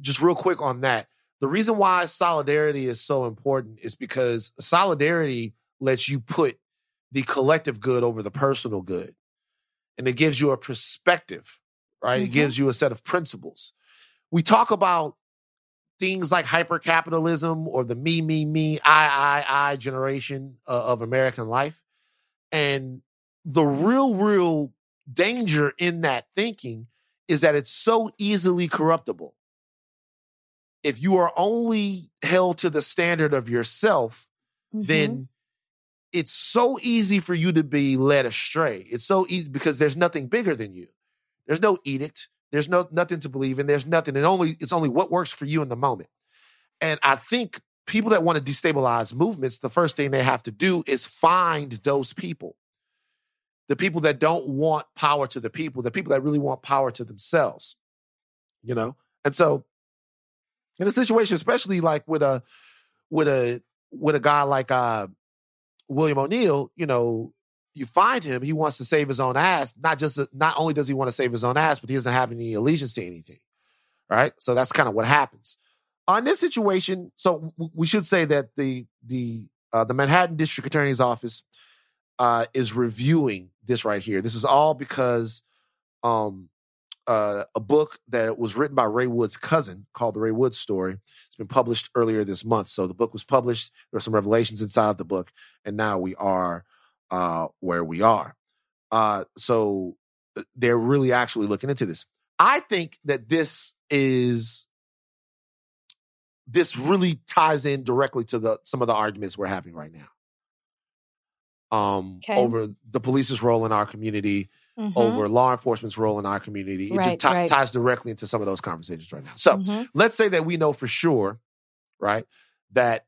Just real quick on that, the reason why solidarity is so important is because solidarity lets you put the collective good over the personal good and it gives you a perspective, right? Mm-hmm. It gives you a set of principles. We talk about things like hypercapitalism or the me, me, me, I, I, I generation uh, of American life. And the real, real danger in that thinking is that it's so easily corruptible. If you are only held to the standard of yourself, Mhm. then it's so easy for you to be led astray. It's so easy because there's nothing bigger than you. There's no edict. There's no nothing to believe in. There's nothing. And only it's only what works for you in the moment. And I think people that want to destabilize movements, the first thing they have to do is find those people. The people that don't want power to the people, the people that really want power to themselves. You know? And so in a situation, especially like with a with a with a guy like uh William O'Neal, you know, you find him, he wants to save his own ass. Not just not only does he want to save his own ass, but he doesn't have any allegiance to anything. Right? So that's kind of what happens. On this situation, so we should say that the the uh, the Manhattan District Attorney's Office uh, is reviewing this right here. This is all because um, uh, a book that was written by Ray Wood's cousin called The Ray Wood Story. It's been published earlier this month. So the book was published. There are some revelations inside of the book, and now we are uh, where we are. Uh, so uh, they're really actually looking into this. I think that this is this really ties in directly to the some of the arguments we're having right now. Um, Okay. over the police's role in our community, Mhm. over law enforcement's role in our community. It Right, ti- right. ties directly into some of those conversations right now. So Mhm. let's say that we know for sure, right, that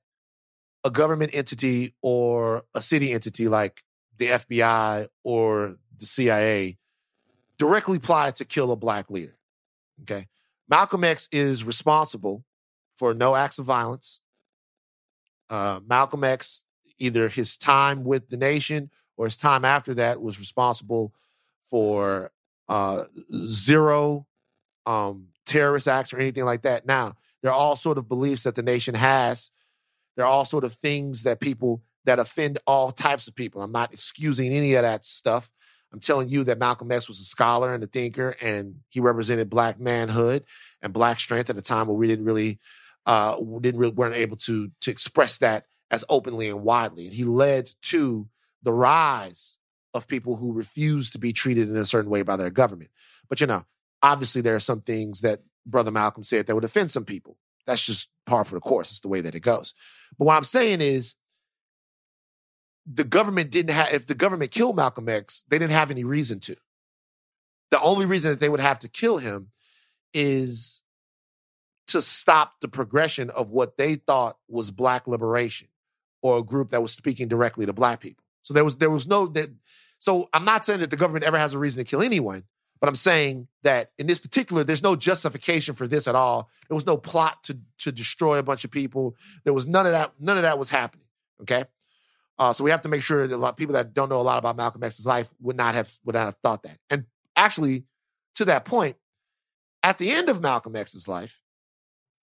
a government entity or a city entity like the FBI or the CIA directly applied to kill a black leader. Okay. Malcolm X is responsible for no acts of violence. Uh, Malcolm X, either his time with the nation or his time after that, was responsible for uh, zero um, terrorist acts or anything like that. Now, there are all sort of beliefs that the nation has. There are all sort of things that people that offend all types of people. I'm not excusing any of that stuff. I'm telling you that Malcolm X was a scholar and a thinker, and he represented black manhood and black strength at a time where we didn't really, uh, didn't really weren't able to to express that as openly and widely. And he led to the rise of people who refuse to be treated in a certain way by their government. But you know, obviously there are some things that Brother Malcolm said that would offend some people. That's just par for the course. It's the way that it goes. But what I'm saying is the government didn't have if the government killed Malcolm X, they didn't have any reason to. The only reason that they would have to kill him is to stop the progression of what they thought was black liberation or a group that was speaking directly to black people. So there was there was no that so I'm not saying that the government ever has a reason to kill anyone, but I'm saying that in this particular, there's no justification for this at all. There was no plot to to destroy a bunch of people. There was none of that. None of that was happening. Okay, uh, so we have to make sure that a lot of people that don't know a lot about Malcolm X's life would not have would not have thought that. And actually, to that point, at the end of Malcolm X's life,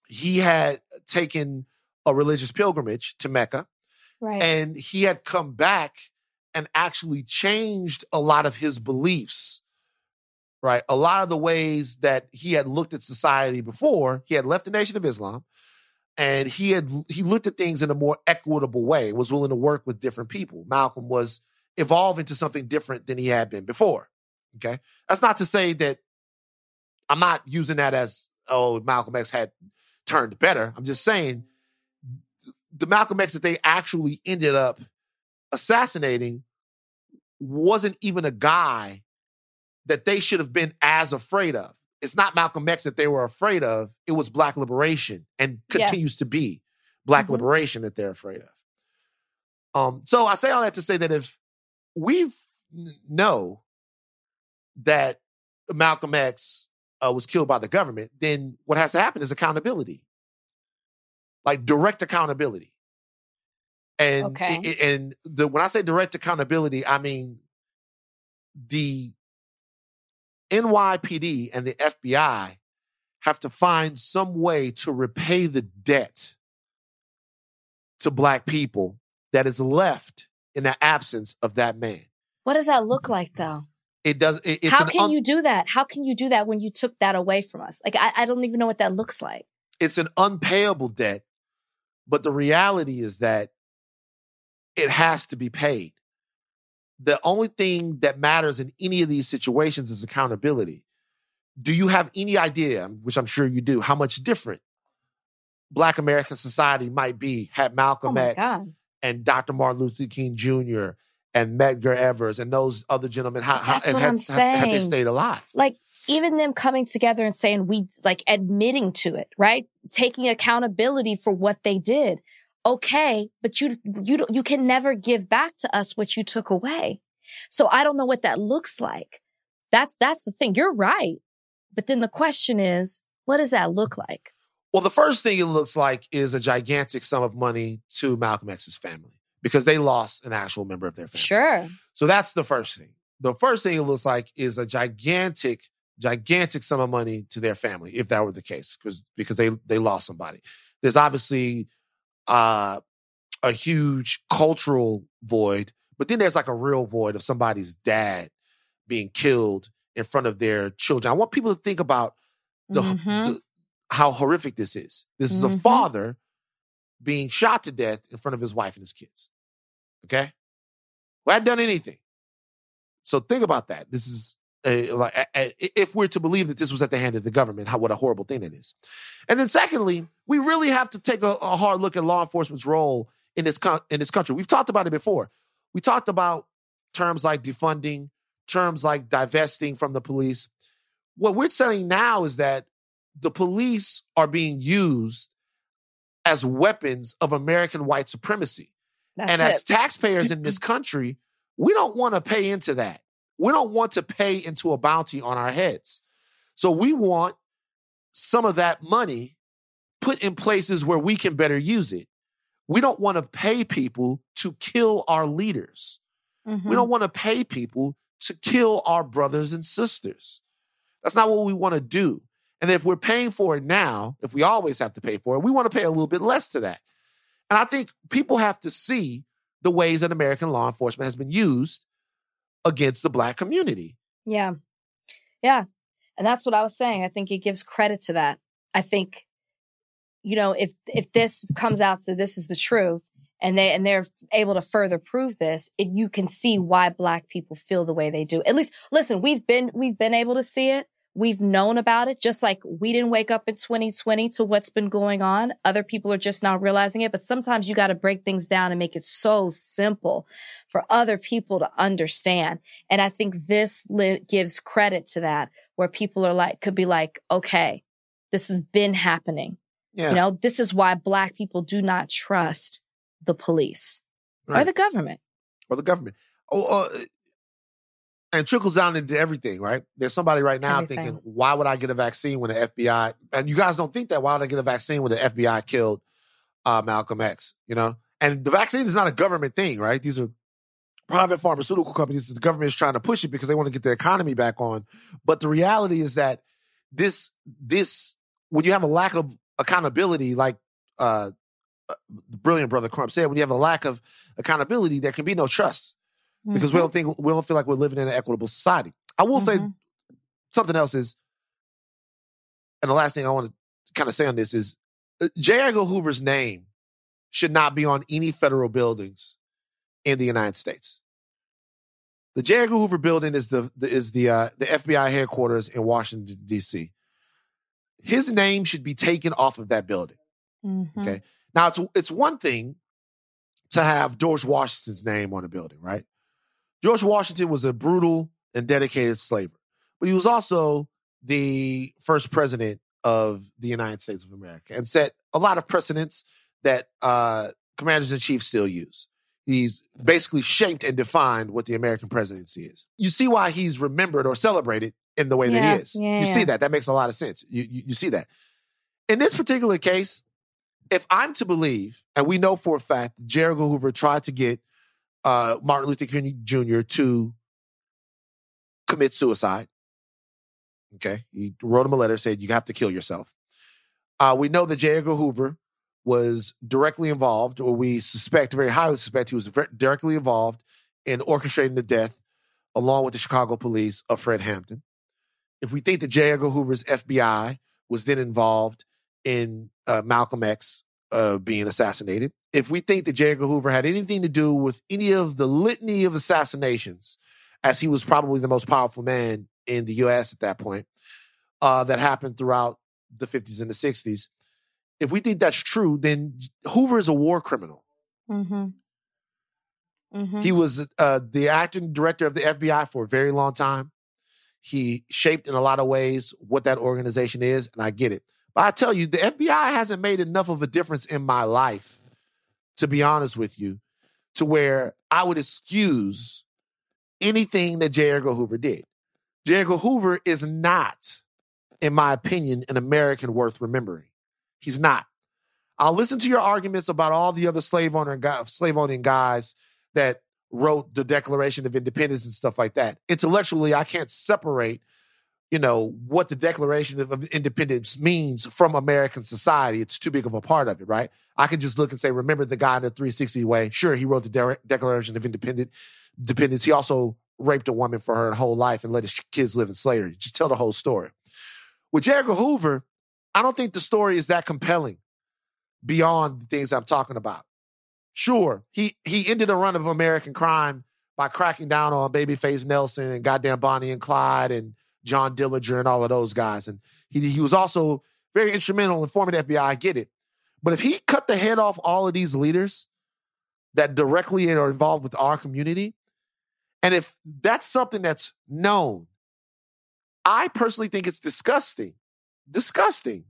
he had taken a religious pilgrimage to Mecca Right. and he had come back and actually changed a lot of his beliefs right? A lot of the ways that he had looked at society before he had left the nation of islam and he had he looked at things in a more equitable way was willing to work with different people. Malcolm was evolving to something different than he had been before okay? That's not to say that i'm not using that as oh malcolm x had turned better. I'm just saying the Malcolm X that they actually ended up assassinating wasn't even a guy that they should have been as afraid of. It's not Malcolm X that they were afraid of. It was black liberation and continues Yes. to be black Mhm. liberation that they're afraid of. Um, so I say all that to say that if we know that Malcolm X uh, was killed by the government, then what has to happen is accountability like direct accountability. And Okay. and the when I say direct accountability, I mean the NYPD and the FBI have to find some way to repay the debt to black people that is left in the absence of that man. what does that look like though? It does. It, it's How can un- you do that? How can you do that when you took that away from us? Like I, I don't even know what that looks like. it's an unpayable debt, but the reality is that it has to be paid. The only thing that matters in any of these situations is accountability. Do you have any idea, which I'm sure you do, how much different Black American society might be had Oh Malcolm my X God. and Dr. Martin Luther King Jr. and Medgar Evers and those other gentlemen, how, how That's and what had, I'm had- had they stayed alive? like even them coming together and saying we like admitting to it, right? Taking accountability for what they did. Okay, but you you don't- you can never give back to us what you took away. So I don't know what that looks like. That's that's the thing. You're right. But then the question is, what does that look like? Well, the first thing it looks like is a gigantic sum of money to Malcolm X's family because they lost an actual member of their family. Sure. So that's the first thing. The first thing it looks like is a gigantic, gigantic sum of money to their family, if that were the case, because because they they lost somebody. There's obviously uh, a huge cultural void, but then there's like a real void of somebody's dad being killed in front of their children. I want people to think about the, Mhm. the how horrific this is. This is a Mhm. father being shot to death in front of his wife and his kids. Okay, who hadn't done anything. So think about that. This is like if we're to believe that this was at the hand of the government, how what a horrible thing it is. And then secondly, we really have to take a, a hard look at law enforcement's role in this in this country. We've talked about it before. We talked about terms like defunding, terms like divesting from the police. What we're saying now is that the police are being used as weapons of American white supremacy. That's and it. as taxpayers in this country, we don't want to pay into that. We don't want to pay into a bounty on our heads. So we want some of that money put in places where we can better use it. We don't want to pay people to kill our leaders. Mhm. We don't want to pay people to kill our brothers and sisters. That's not what we want to do. And if we're paying for it now, if we always have to pay for it, we want to pay a little bit less to that. And I think people have to see the ways that American law enforcement has been used against the black community. Yeah. Yeah. And that's what I was saying. I think it gives credit to that. I think, you know, if if this comes out to this is the truth and they and they're able to further prove this, it, you can see why black people feel the way they do. At least listen, we've been we've been able to see it. We've known about it, just like we didn't wake up in 2020 to what's been going on. Other people are just now realizing it. But sometimes you got to break things down and make it so simple for other people to understand. And I think this li- gives credit to that, where people are like, could be like, okay, this has been happening. Yeah. You know, this is why black people do not trust the police or the government. or the government. Oh, uh, and trickles down into everything, right? There's somebody right now Everything. thinking, why would I get a vaccine when the FBI, and you guys don't think that, why would I get a vaccine when the FBI killed uh, Malcolm X, you know? And the vaccine is not a government thing, right? These are private pharmaceutical companies that the government is trying to push it because they want to get the economy back on. But the reality is that this, this, when you have a lack of accountability, like uh, uh, the brilliant brother Crump said, when you have a lack of accountability, there can be no trust because Mm-hmm. we don't think we don't feel like we're living in an equitable society. I will say Mhm. something else is, and the last thing I want to kind of say on this is, uh, J. Edgar Hoover's name should not be on any federal buildings in the United States. The J. Edgar Hoover building is the, the is the uh, the FBI headquarters in Washington D.C. His name should be taken off of that building. Mhm. Okay. Now it's it's one thing to have George Washington's name on a building, right? George Washington was a brutal and dedicated slaver, but he was also the first president of the United States of America and set a lot of precedents that uh, commanders in chief still use. He's basically shaped and defined what the American presidency is. You see why he's remembered or celebrated in the way Yeah, that he is. yeah, you yeah. see that. That makes a lot of sense. You, you, you see that. In this particular case, if I'm to believe, and we know for a fact, J. Edgar Hoover tried to get uh, Martin Luther King Jr. to commit suicide. Okay. He wrote him a letter, said, You have to kill yourself. Uh, we know that J. Edgar Hoover was directly involved, or we suspect, very highly suspect, he was directly involved in orchestrating the death, along with the Chicago police, of Fred Hampton. If we think that J. Edgar Hoover's FBI was then involved in uh, Malcolm X uh, being assassinated, if we think that J. Edgar Hoover had anything to do with any of the litany of assassinations, as he was probably the most powerful man in the U.S. at that point, uh, that happened throughout the 50s and the 60s, if we think that's true, then Hoover is a war criminal. Mhm. Mhm. He was uh, the acting director of the FBI for a very long time. He shaped in a lot of ways what that organization is, and I get it. I tell you, the FBI hasn't made enough of a difference in my life, to be honest with you, to where I would excuse anything that J. Edgar Hoover did. J. Edgar Hoover is not, in my opinion, an American worth remembering. He's not. I'll listen to your arguments about all the other slave owner slave owning guys that wrote the Declaration of Independence and stuff like that. Intellectually, I can't separate, you know, what the Declaration of Independence means from American society. It's too big of a part of it, right? I can just look and say, remember the guy in the 360 way. Sure, he wrote the De- Declaration of Independence. Dependence. He also raped a woman for her whole life and let his kids live in slavery. Just tell the whole story. With J. Edgar Hoover, I don't think the story is that compelling beyond the things I'm talking about. Sure, he he ended a run of American crime by cracking down on Babyface Nelson and goddamn Bonnie and Clyde and John Dillinger and all of those guys. And he he was also very instrumental in forming the FBI. I get it. But if he cut the head off all of these leaders that directly are involved with our community, and if that's something that's known, I personally think it's disgusting. Disgusting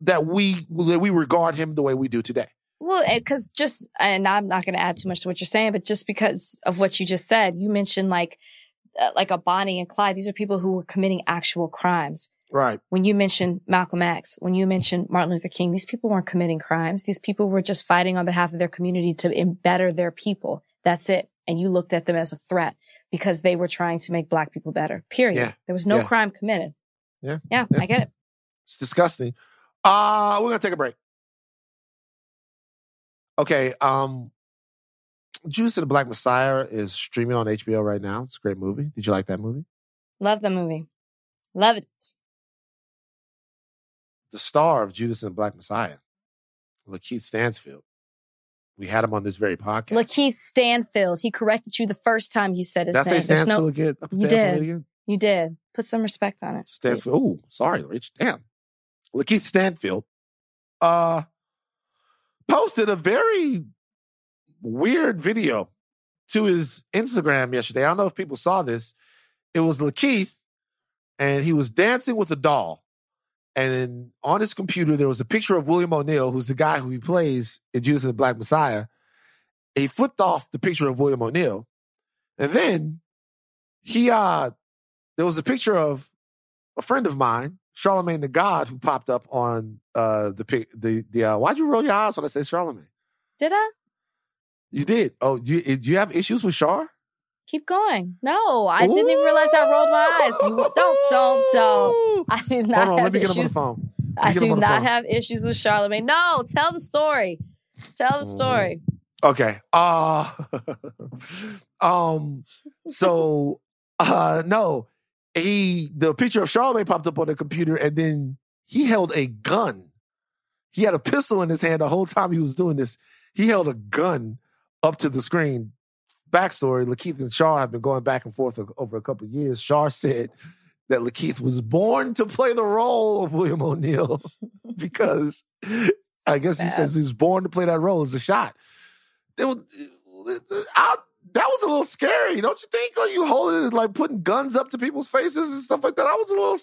that we that we regard him the way we do today. Well, eh, because just, and I'm not going to add too much to what you're saying, but just because of what you just said, you mentioned like, uh, like a Bonnie and Clyde. These are people who were committing actual crimes. Right. When you mentioned Malcolm X, when you mentioned Martin Luther King, these people weren't committing crimes. These people were just fighting on behalf of their community to better their people. That's it. And you looked at them as a threat because they were trying to make black people better. Period. Yeah. There was no Yeah. crime committed. Yeah. Yeah, Yeah. I get it. It's disgusting. Uh, we're gonna take a break. Okay. Um Judas and the Black Messiah is streaming on HBO right now. It's a great movie. Did you like that movie? Love the movie. Loved it. The star of Judas and the Black Messiah, Lakeith Stansfield. We had him on this very podcast. Lakeith Stanfield. He corrected you the first time you said his Did I say name. There's Stansfield no, again? You did. again? you did. Put some respect on it. Stansfield. Oh, sorry, Rich. Damn. Lakeith Stanfield uh posted a very weird video to his Instagram yesterday. I don't know if people saw this. It was Lakeith, and he was dancing with a doll. And on his computer, there was a picture of William O'Neal, who's the guy who he plays in Judas and the Black Messiah. He flipped off the picture of William O'Neal. And then he uh there was a picture of a friend of mine, Charlemagne the God, who popped up on uh the the the uh, why'd you roll your eyes when I say Charlemagne? Did I? You did. Oh, you do you have issues with Char? Keep going. No, I didn't even realize I rolled my eyes. You, don't, don't, don't. I do not Hold on, have let me get him on the issues. phone. I do not phone. have issues with Charlemagne. No, tell the story. Tell the Mm. story. Okay. Uh [laughs] um so uh no. He the picture of Charlemagne popped up on the computer and then he held a gun. He had a pistol in his hand the whole time he was doing this. He held a gun up to the screen. Backstory: Lakeith and Shar have been going back and forth over a couple of years. Shar said that Lakeith was born to play the role of William O'Neal [laughs] because I guess he says he was born to play that role as a shot. It was, I, that was a little scary, don't you think? Like you holding it, like putting guns up to people's faces and stuff like that. I was a little, it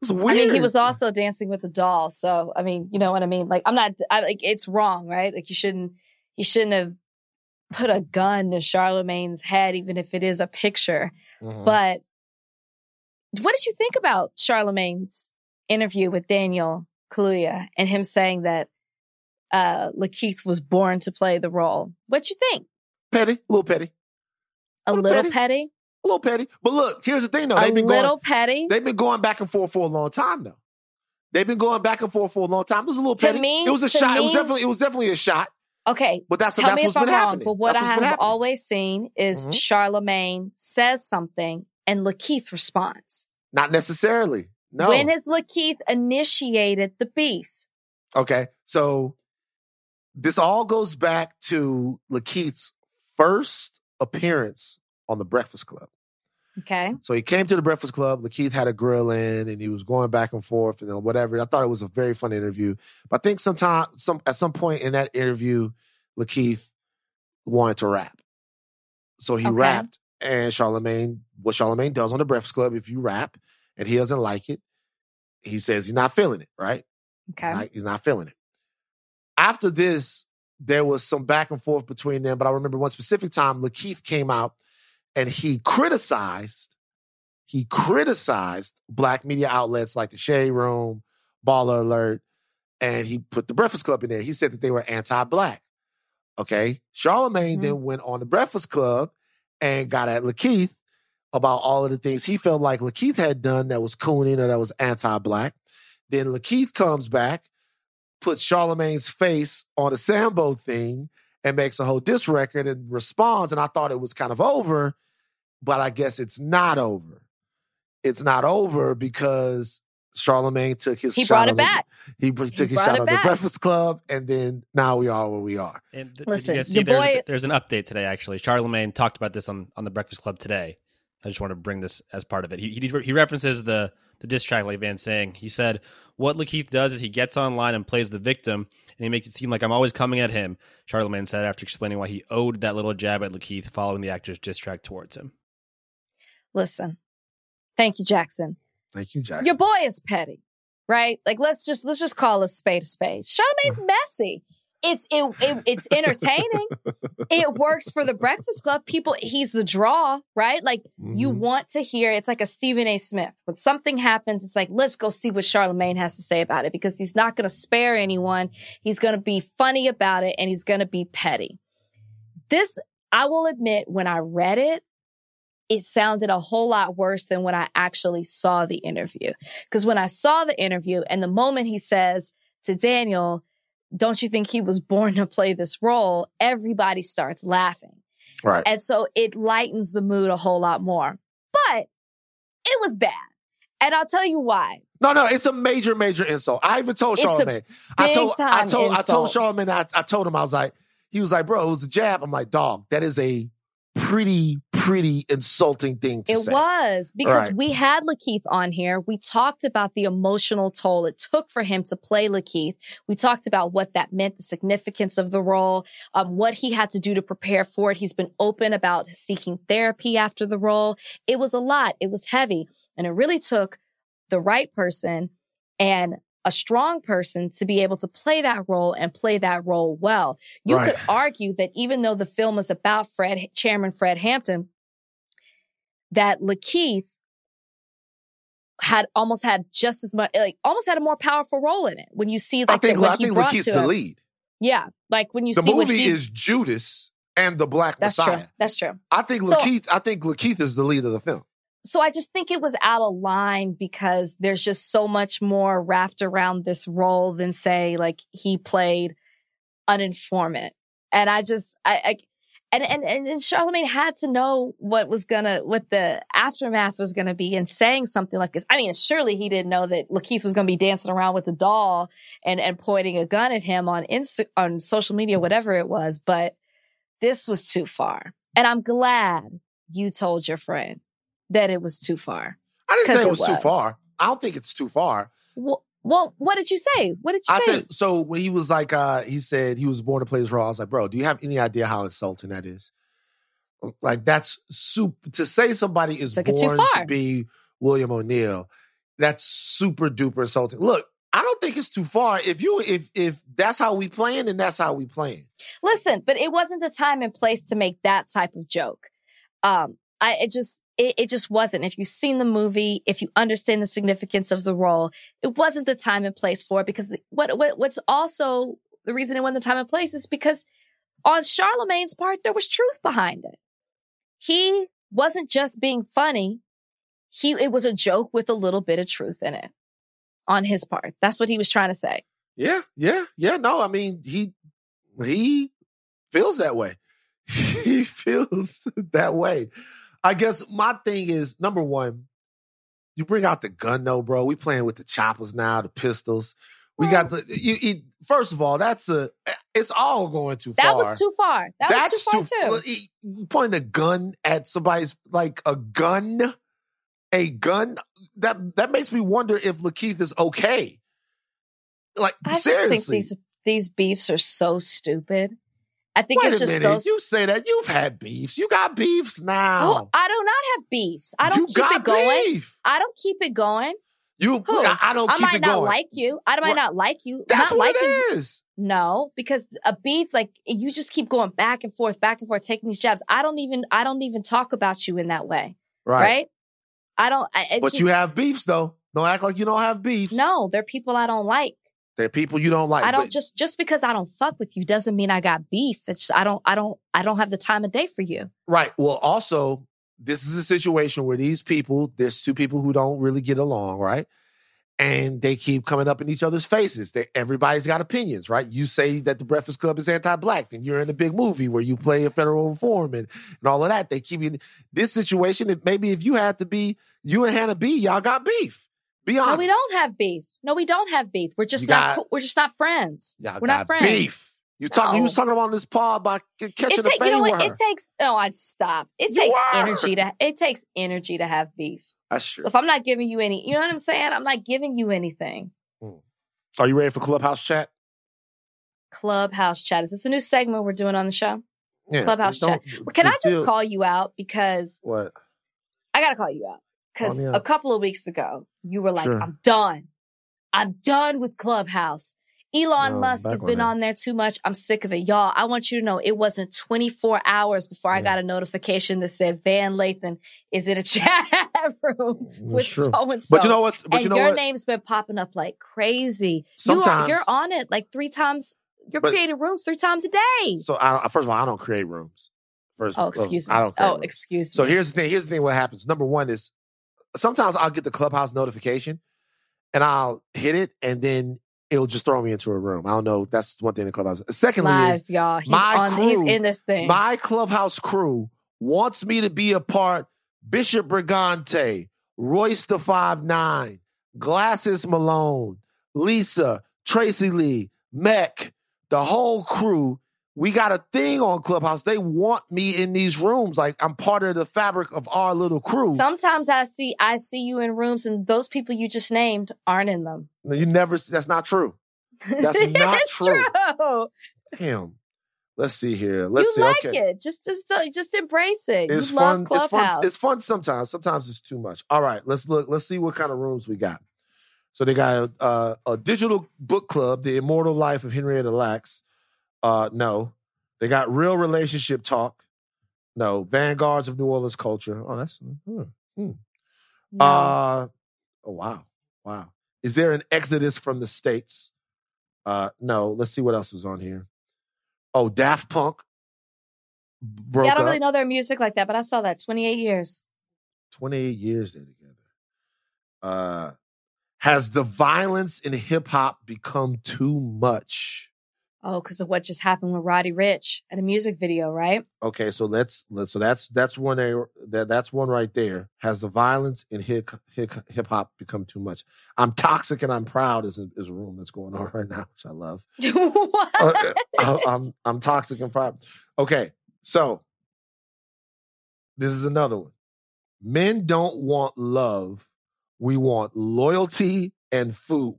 was weird. I mean, he was also dancing with a doll. So, I mean, you know what I mean? Like, I'm not, I, like, it's wrong, right? Like, you shouldn't, you shouldn't have put a gun to Charlemagne's head, even if it is a picture. Mhm. But what did you think about Charlemagne's interview with Daniel Kaluuya and him saying that uh, Lakeith was born to play the role? What'd you think? petty, a little petty, A Little little petty. petty? a little petty. But look, here's the thing though. They've been little going, petty? they've been going back and forth for a long time though. They've been going back and forth for a long time. It was a little To petty. me- it was a shot. it was definitely, it was definitely a shot. Okay, But that's Tell that's me what's if I'm been wrong, happening. but what That's I have always seen is Mhm. Charlemagne says something and Lakeith responds. Not necessarily. No. When has Lakeith initiated the beef? Okay. So this all goes back to Lakeith's first appearance on the Breakfast Club. Okay. So he came to the Breakfast Club. Lakeith had a grill in, and he was going back and forth and then whatever. I thought it was a very fun interview. But I think sometime, some at some point in that interview, Lakeith wanted to rap. So he Okay. rapped, and Charlemagne, what Charlemagne does on the Breakfast Club, if you rap and he doesn't like it, he says he's not feeling it, right? Okay. He's, not, he's not feeling it. After this, there was some back and forth between them, but I remember one specific time, Lakeith came out and he criticized, he criticized black media outlets like the Shade Room, Baller Alert, and he put the Breakfast Club in there. He said that they were anti-black. Okay. Charlemagne Mhm. then went on the Breakfast Club and got at Lakeith about all of the things he felt like Lakeith had done that was cooning or that was anti-black. Then Lakeith comes back, puts Charlemagne's face on a Sambo thing, and makes a whole diss record and responds. And I thought it was kind of over, but I guess it's not over. It's not over because Charlemagne took his He shot brought it on the- back. he br- took his shot it on the. Breakfast Club, and then now we are where we are. And th- Listen, you guys see your there's, boy- there's an update today, actually. Charlemagne talked about this on, on the Breakfast Club today. I just want to bring this as part of it. He, he, he references the, the diss track, like Van saying. He said, What Lakeith does is he gets online and plays the victim, and he makes it seem like I'm always coming at him. Charlemagne said after explaining why he owed that little jab at Lakeith following the actor's diss track towards him. Listen. Thank you, Jackson. Thank you, Jackson. Your boy is petty, right? Like let's just let's just call a spade a spade. Charlemagne's [laughs] messy. It's it, it it's entertaining. it works for the Breakfast Club. People, he's the draw, right? Like you Mhm. want to hear. It's like a Stephen A. Smith. When something happens, it's like let's go see what Charlemagne has to say about it because he's not going to spare anyone. He's going to be funny about it and he's going to be petty. This, I will admit, when I read it, it sounded a whole lot worse than when I actually saw the interview. Because when I saw the interview and the moment he says to Daniel, don't you think he was born to play this role? Everybody starts laughing. right. And so it lightens the mood a whole lot more. But it was bad. And I'll tell you why. No, no, it's a major, major insult. I even told Charlemagne. I told, I told, I told insult. Charlemagne. I, I told him I was like, he was like, bro, it was a jab. I'm like, dog, that is a pretty, pretty insulting thing to It say. was because Right. we had Lakeith on here. We talked about the emotional toll it took for him to play Lakeith. We talked about what that meant, the significance of the role, um, what he had to do to prepare for it. He's been open about seeking therapy after the role. It was a lot. It was heavy and it really took the right person and a strong person to be able to play that role and play that role well. You Right. could argue that even though the film is about Fred, Chairman Fred Hampton, that Lakeith had almost had just as much, like almost had a more powerful role in it. When you see I like think, the, I think Lakeith's the him. lead. Yeah, like when you The see what movie he. is Judas and the Black that's Messiah. true. That's true. I think So- Lakeith. I think Lakeith is the lead of the film. So I just think it was out of line because there's just so much more wrapped around this role than say like he played an informant. And I just, I, I and, and, and Charlemagne had to know what was gonna, what the aftermath was gonna be and saying something like this. I mean, surely he didn't know that Lakeith was gonna be dancing around with a doll and, and pointing a gun at him on Insta, on social media, whatever it was, but this was too far. And I'm glad you told your friend that it was too far. I didn't say it it was, too far. I don't think it's too far. Well, well, what did you say? What did you I say? said so when he was like, uh, he said he was born to play this role. I was like, bro, do you have any idea how insulting that is? Like that's super to say somebody is Took born to be William O'Neal. That's super duper insulting. Look, I don't think it's too far. If you if if that's how we playing, then that's how we playing. Listen, but it wasn't the time and place to make that type of joke. Um, I it just it, it just wasn't. If you've seen the movie, if you understand the significance of the role, it wasn't the time and place for it. Because the, what, what what's also the reason it wasn't the time and place is because on Charlemagne's part there was truth behind it. He wasn't just being funny. He it was a joke with a little bit of truth in it on his part. That's what he was trying to say. Yeah, yeah, yeah. No, I mean he he feels that way. [laughs] he feels [laughs] that way. I guess my thing is number one, you bring out the gun though, bro. We playing with the choppers now, the pistols. We got the you, you, first of all, that's a it's all going too That far. was too far. That that's was too far too. well, pointing a gun at somebody's like a gun, a gun. That that makes me wonder if Lakeith is okay. Like I just seriously, think these these beefs are so stupid. I think Wait it's a just minute. so. You say that you've had beefs. You got beefs now. Oh, I do not have beefs. I don't you keep it going. Beef. I don't keep it going. You, Who? I, I don't I might not going. like you. I might Right. not like you. That's not what liking it is. No, because a beef, like you just keep going back and forth, back and forth, taking these jabs. I don't even, I don't even talk about you in that way, Right. right? I don't. It's but just, you have beefs though. Don't act like you don't have beefs. no. They're people I don't like. They're people you don't like. I don't but- just just because I don't fuck with you doesn't mean I got beef. It's I don't, I don't, I don't have the time of day for you. Right. Well, also, this is a situation where these people, there's two people who don't really get along, right? And they keep coming up in each other's faces. They, everybody's got opinions, right? You say that the Breakfast Club is anti-black, then you're in a big movie where you play a federal informant and and all of that. They keep you this situation. If maybe if you had to be you and Hannah B, y'all got beef. Be honest. No, we don't have beef. No, we don't have beef. We're just You not. got- we're just not friends. Y'all we're not friends. beef. You talking? You was talking about this pod about catching It the ta- fame you know what? It takes. Oh, I'd stop. It You takes were. energy to. It takes energy to have beef. That's true. So if I'm not giving you any, you know what I'm saying? I'm not giving you anything. Hmm. Are you ready for Clubhouse chat? Clubhouse chat. Is this a new segment we're doing on the show? Yeah. Clubhouse Don't- Well, Can I just call you out because what? I gotta call you out because Call me out. a couple of weeks ago you were like, Sure. "I'm done. I'm done with Clubhouse." Elon No, Musk has been on there too much. I'm sick of it, y'all. I want you to know it wasn't 24 hours before I got a notification that said Van Lathan is in a [laughs] chat room mm, with It's so and so. But you know what? But and you know your what? name's been popping up like crazy. Sometimes- you are, you're on it like three times. You're But- creating rooms three times a day. So I, don't- first of all, I don't create rooms. First, Oh, excuse me. I don't. Create oh, rooms. excuse me. So here's the thing. Here's the thing. What happens? Number one is sometimes I'll get the clubhouse notification, and I'll hit it, and then it'll just throw me into a room. I don't know. That's one thing in the clubhouse. Secondly, Lies, is y'all. He's my on. he's in this thing. my clubhouse crew wants me to be a part. Bishop Brigante, Royce the Five Nine, Glasses Malone, Lisa, Tracy Lee, Mech, the whole crew. We got a thing on Clubhouse. They want me in these rooms. Like I'm part of the fabric of our little crew. Sometimes I see I see you in rooms and those people you just named aren't in them. No, you never. That's not true. [laughs] That's not it's true. true. Damn. Let's see here. Let's you see. like okay. it. Just just just embrace it. It's you love fun. It's fun. It's fun sometimes. Sometimes it's too much. All right, let's look. Let's see what kind of rooms we got. So they got uh, a digital book club, The Immortal Life of Henrietta Lacks. Uh, no, they got real relationship talk. No, Vanguards of New Orleans culture. Oh, that's hmm. no. uh. Oh wow, wow. Is there an exodus from the states? Uh, no. Let's see what else is on here. Oh, Daft Punk broke yeah, I don't up. really know their music like that, but I saw that 28 years. 28 years they're together. Uh, has the violence in hip hop become too much? Oh, because of what just happened with Roddy Ricch at a music video, right? Okay, so let's, let's so that's that's one a that that's one right there. Has the violence in hip hip hip hop become too much? I'm toxic and I'm proud is a, is a room that's going on [laughs] right now, which I love. [laughs] what? Uh, I- I'm I'm toxic and proud. Okay, so this is another one. Men don't want love. We want loyalty and food.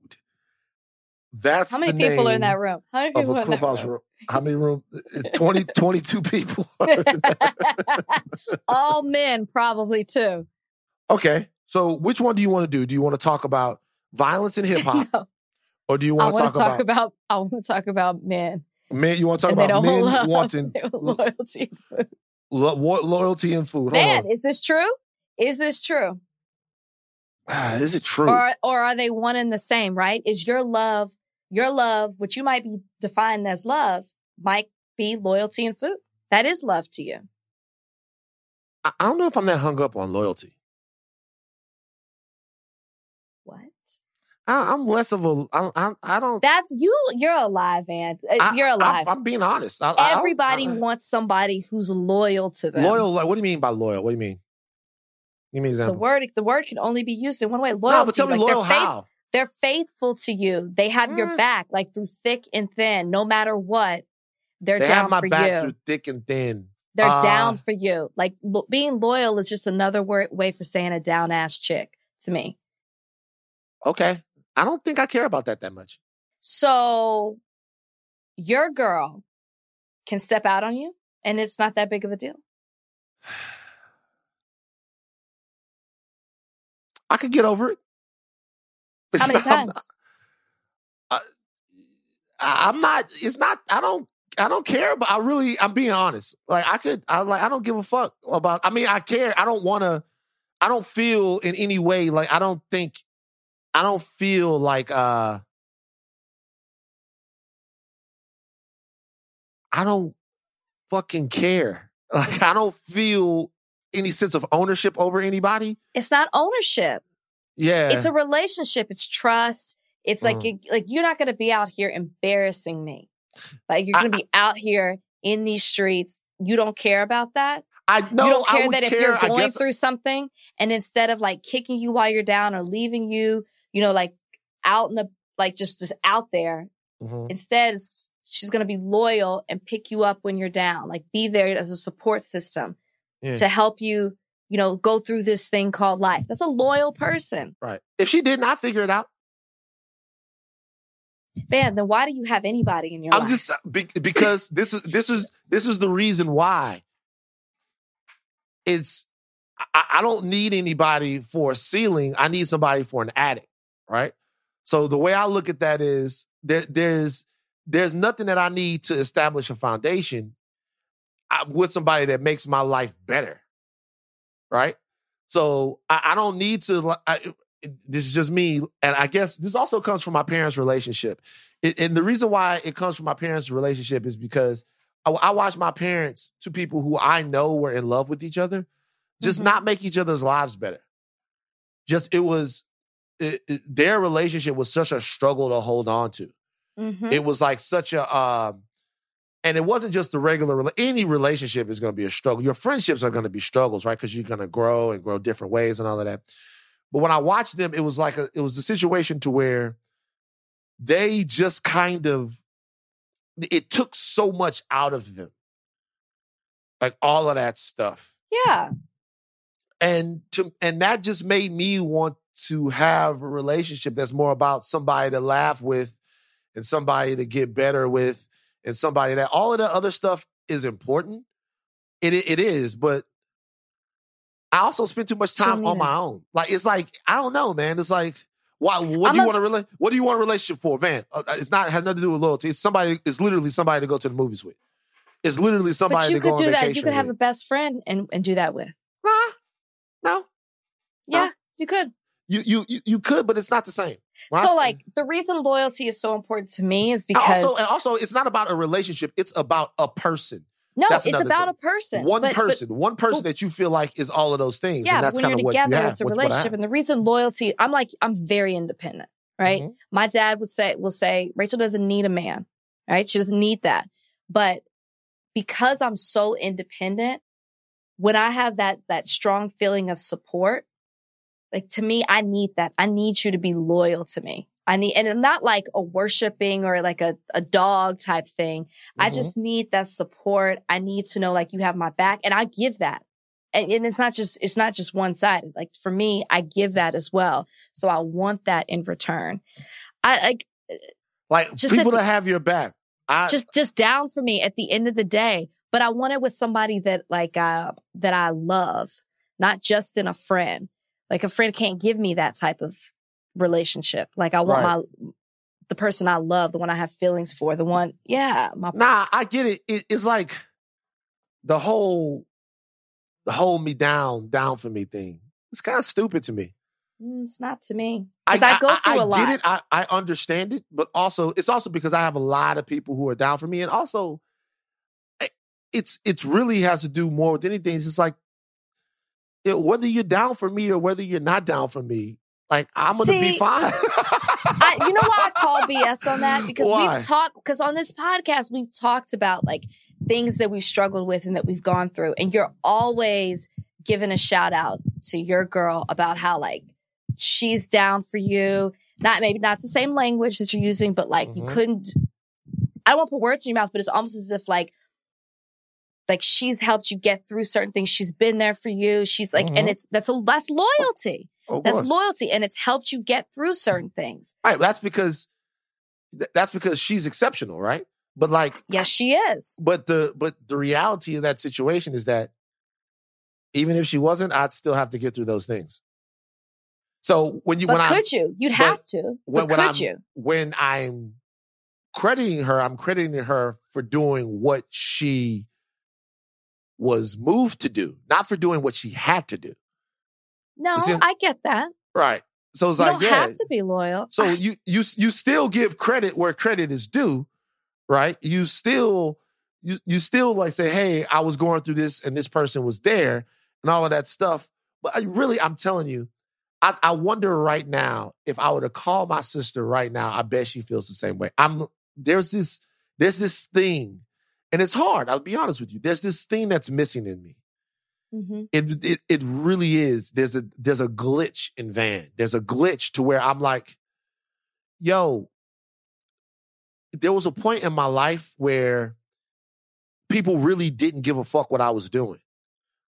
That's How many people are in that room? How many of people a are clubhouse room? room. How many room? Uh, [laughs] 20, 22 people. [laughs] are in that. All men, probably too. okay, so which one do you want to do? Do you want to talk about violence in [laughs] hip hop, No, or do you I want to talk, talk about, about. I want to talk about men. men? You want to talk about men love wanting loyalty. lo- wo- loyalty and food? Hold Man, on. is this true? Is this true? Ah, is it true? Or or are they one and the same, right? Is your love, your love, which you might be defined as love, might be loyalty and food. That is love to you. I I don't know if I'm that hung up on loyalty. What? I, I'm less of a. I, I, I don't. That's you. You're alive, man. Uh, You're alive. I, am being honest. I, Everybody wants somebody who's loyal to them. loyal. Like, what do you mean by loyal? What do you mean? Give me an The word, the word can only be used in one way. Loyalty. no, but tell me like loyal they're, faith- how? they're faithful to you. They have your Mm. back, like through thick and thin. No matter what, they're They down have my for back you. through thick and thin. They're Uh, down for you. Like lo- being loyal is just another word way for saying a down ass chick to me. Okay, I don't think I care about that that much. So your girl can step out on you and it's not that big of a deal. [sighs] [sighs] [sighs] I could get over it. It's How many not- I'm times? [laughs] I, I'm not. It's not. I don't. I don't care. But I really. I'm being honest. Like I could. I like. I don't give a fuck about. I mean, I care. I don't want to. I don't feel in any way like. I don't think. I don't feel like. uh I don't fucking care. [laughs] Like I don't feel any sense of ownership over anybody. It's not ownership. Yeah. It's a relationship. It's trust. It's like Mm. you- like you're not going to be out here embarrassing me. Like you're going to be out here in these streets. You don't care about that. I no. you don't I care that if care, you're going guess- through something and instead of like kicking you while you're down or leaving you, you know, like out in the like just just out there, Mhm. instead she's going to be loyal and pick you up when you're down. Like be there as a support system Yeah. to help you, you know, go through this thing called life. That's a loyal person. Right. If she didn't, I figure it out. Man, then why do you have anybody in your I'm life? just be, because this is this is this is the reason why. It's I, I don't need anybody for a ceiling. I need somebody for an attic, right? So the way I look at that is there there's there's nothing that I need to establish a foundation I, with somebody that makes my life better, right? So I, I don't need to. I, this is just me, and I guess this also comes from my parents' relationship. It, and the reason why it comes from my parents' relationship is because I, I watched my parents, two people who I know were in love with each other, just Mhm. not make each other's lives better. Just it was it, it- their relationship was such a struggle to hold on to. Mhm. It was like such a um and it wasn't just the regular any relationship is going to be a struggle. Your friendships are going to be struggles, right? Because you're going to grow and grow different ways and all of that. But when I watched them, it was like a it was a situation to where they just kind of it took so much out of them. Like all of that stuff yeah. and to and that just made me want to have a relationship that's more about somebody to laugh with and somebody to get better with and somebody that all of the other stuff is important it it, is but i also spend too much time on my own. Like it's like i don't know man it's like why what I'm do you a- want to rela- what do you want a relationship for van uh, it's not has nothing to do with loyalty. It's somebody it's literally somebody to go to the movies with. It's literally somebody But you to go could on do that. You could have a best friend and, and do that with. nah, no? Yeah, you could. You you you, you could, but it's not the same. When so like the reason loyalty is so important to me is because also and also it's not about a relationship. It's about a person, no, that's it's about thing. a person. one But- but- person, one person that you feel like is all of those things. yeah, and that's when you're what together, you it's a what- what I relationship. And the reason loyalty, I'm like, I'm very independent, right? Mhm. My dad would say, will say, Rachel doesn't need a man, right? She doesn't need that. But because I'm so independent, when I have that, that strong feeling of support, like to me, I need that. I need you to be loyal to me. I need, and not like a worshiping or like a, a dog type thing. I Mhm. just need that support. I need to know like you have my back and I give that. And, and it's not just, it's not just one sided. Like for me, I give that as well. So I want that in return. I like like just people to have your back. I just, just down for me at the end of the day. But I want it with somebody that like, uh, that I love, not just in a friend. Like a friend can't give me that type of relationship. Like I want Right. my, the person I love, the one I have feelings for, the one, yeah, my nah, I get it. it. It's like the whole the hold me down, down for me thing. It's kind of stupid to me. Mm, It's not to me. Because I, go through I a lot. I get it. I, I understand it, but also it's also because I have a lot of people who are down for me, and also eh, it's it's really has to do more with anything. It's just like whether you're down for me or whether you're not down for me, like I'm gonna be fine. I, you know why I call BS on that? [laughs] Because Why? we've talked, because on this podcast, we've talked about like things that we've struggled with and that we've gone through. And you're always giving a shout out to your girl about how like she's down for you. Not maybe not the same language that you're using, but like you Mhm. couldn't, I don't want to put words in your mouth, but it's almost as if like, like she's helped you get through certain things. She's been there for you. She's like, and Mhm. it's, that's a, that's loyalty. Of That's course. loyalty. And it's helped you get through certain things. Right. That's because th- that's because she's exceptional, right? But like, Yes, she is. but the but the reality of that situation is that even if she wasn't, I'd still have to get through those things. So when you But when I could you? You'd have to. when, But when could I'm you? when I'm crediting her, I'm crediting her for doing what she was moved to do, not for doing what she had to do. No, I get that. Right. So it's You like, don't yeah. have to be loyal. So [sighs] you you you still give credit where credit is due, right? You still you you still like say, hey, I was going through this and this person was there and all of that stuff. But I really, I'm telling you, I, I wonder right now if I were to call my sister right now, I bet she feels the same way. I'm there's this there's this thing, and it's hard. I'll be honest with you. There's this thing that's missing in me. Mhm. It it it really is. There's a there's a glitch in Van. There's a glitch to where I'm like, yo, there was a point in my life where people really didn't give a fuck what I was doing.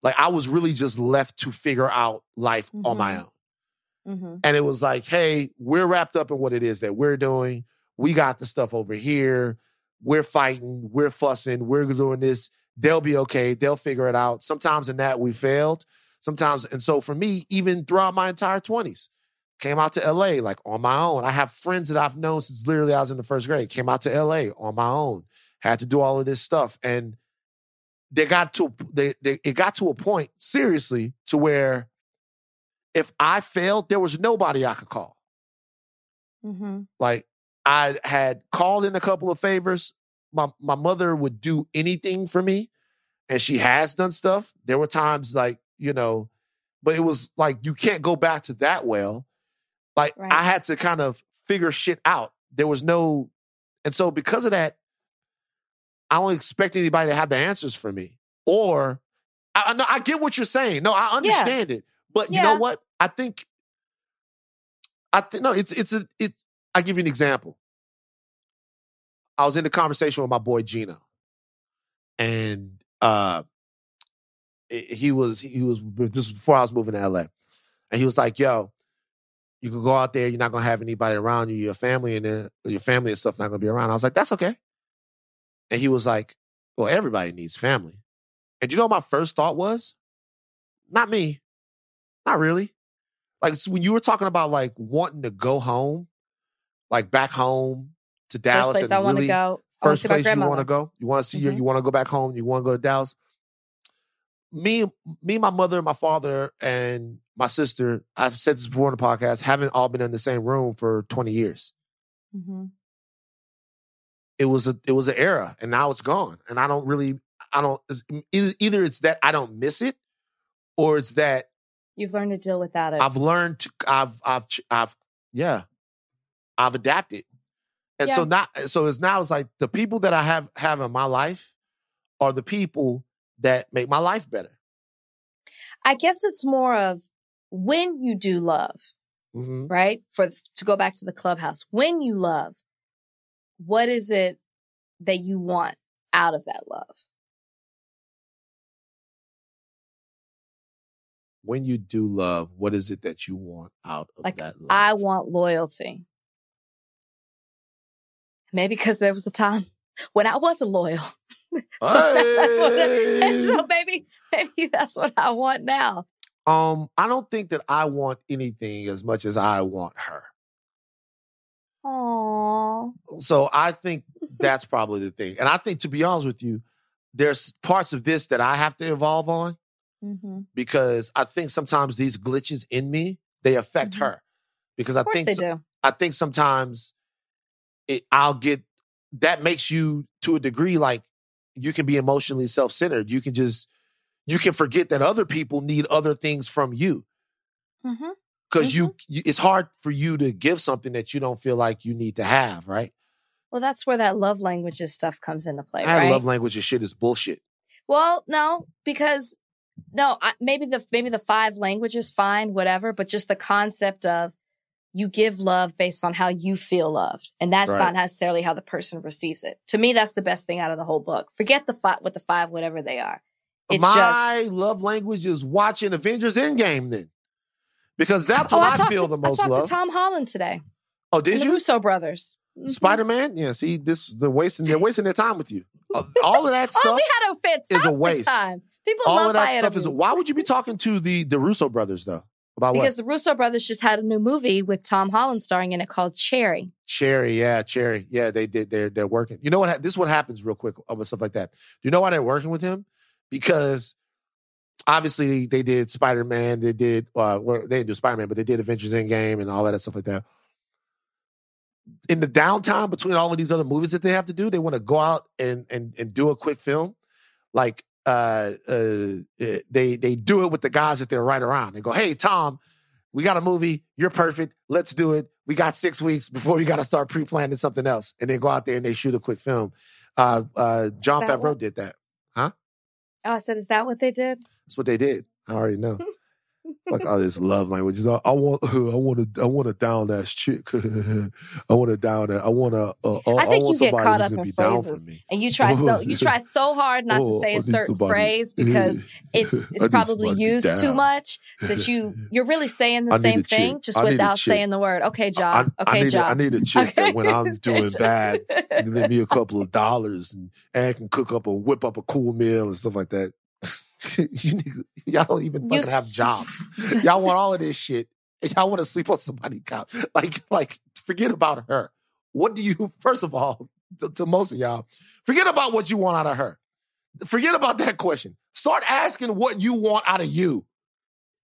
Like I was really just left to figure out life on my own. Mhm. And it was like, hey, we're wrapped up in what it is that we're doing. We got the stuff over here. We're fighting. We're fussing. We're doing this. They'll be okay. They'll figure it out. Sometimes in that we failed. Sometimes, and so for me, even throughout my entire 20s, came out to LA like on my own. I have friends that I've known since literally I was in the first grade. Came out to LA on my own. Had to do all of this stuff. And they got to they, they it got to a point, seriously, to where if I failed, there was nobody I could call. Mm-hmm. Like I had called in a couple of favors. My my mother would do anything for me, and she has done stuff. There were times like you know, but it was like you can't go back to that well. Like Right. I had to kind of figure shit out. There was no, and so because of that, I don't expect anybody to have the answers for me. Or I, I know I get what you're saying. No, I understand it. But you know what? I think I think no, it's it's a it. I give you an example. I was in a conversation with my boy Gino, and uh, he was he was this was before I was moving to LA, and he was like, "Yo, you can go out there. You're not gonna have anybody around you. Your family and then your family and stuff not gonna be around." I was like, "That's okay," and he was like, "Well, everybody needs family," and you know my first thought was, "Not me, not really." Like when you were talking about like wanting to go home, like back home to Dallas, First place and I want to really- go. I first place you want to go, you want to see your, Mhm. you want to go back home, you want to go to Dallas. Me, me, my mother, my father, and my sister. I've said this before in the podcast. Haven't all been in the same room for twenty years. Mhm. It was a, it was an era, and now it's gone. And I don't really, I don't. it's- Either, either it's that I don't miss it, or it's that You've learned to deal with that. I've learned to, I've, I've, I've, yeah, I've adapted. And so Yeah. now, so it's now it's like the people that I have have in my life are the people that make my life better. I guess it's more of when you do love, hmm right? For to go back to the clubhouse, when you love, what is it that you want out of that love? When you do love, what is it that you want out of Like that love? I want loyalty. Maybe because there was a time when I wasn't loyal. [laughs] so that's what, Hey! [laughs] so maybe maybe that's what I want now. um, I don't think that I want anything as much as I want her. Aww. So I think that's probably the thing. And I think, to be honest with you, there's parts of this that I have to evolve on. Mm-hmm. because I think sometimes these glitches in me they affect Mhm. her because I think they so- do. I think sometimes it I'll get that makes you to a degree like you can be emotionally self-centered. You can just you can forget that other people need other things from you Mm-hmm. because you, you it's hard for you to give something that you don't feel like you need to have, right? Well, that's where that love languages stuff comes into play, I right? love languages shit is bullshit. Well, no, because no, I, maybe the maybe the five languages fine, whatever, but just the concept of you give love based on how you feel loved, and that's Right. not necessarily how the person receives it. To me, that's the best thing out of the whole book. Forget the five, what the five, whatever they are. It's My just love language is watching Avengers Endgame then. Because that's oh, when I, talked feel to, the most I talked love. to Tom Holland today. oh, did the you? Russo brothers. Mhm. Spider Man, yeah. See, this they're wasting they're wasting their time with you. Uh, [laughs] All of that stuff. Oh, we had a fantastic waste. time. People all of that stuff is. Why would you be talking to the the Russo brothers though? About because what? the Russo brothers just had a new movie with Tom Holland starring in it called Cherry. Cherry, yeah, Cherry, yeah. They did. They're they're working. You know what? This is what happens real quick uh, with stuff like that. Do you know why they're working with him? Because obviously they did Spider Man. They did. Uh, well, they didn't do Spider Man, but they did Avengers Endgame and all that stuff like that. In the downtime between all of these other movies that they have to do, they want to go out and and and do a quick film. Like uh, uh, uh, they they do it with the guys that they're right around. They go, "Hey, Tom, we got a movie. You're perfect. Let's do it. We got six weeks before we got to start pre-planning something else, and they go out there and they shoot a quick film." Uh, uh, Jon Favreau what- did that. Huh? Oh, I said, is that what they did? That's what they did. I already know. [laughs] like all this love language. I, I want, [laughs] I want to, I want to down ass [laughs] chick. I want to down that. I want to. Uh, uh, I think want you get caught up in be down for phrases. me. And you try so you try [laughs] so hard not to Oh, say I a certain somebody- phrase because it's it's probably used too much that you you're really saying the same thing just I a without saying the word. Okay, I, John. I Okay, need, a, John. I need a chick that when I'm doing bad, lend me a couple of dollars and, and can cook up a whip up a cool meal and stuff like that. [laughs] you need, y'all don't even fucking have [laughs] jobs. y'all want all of this shit. And y'all want to sleep on somebody's couch. [laughs] Like, like, forget about her. What do you, first of all, to, to most of y'all, forget about what you want out of her. Forget about that question. Start asking what you want out of you.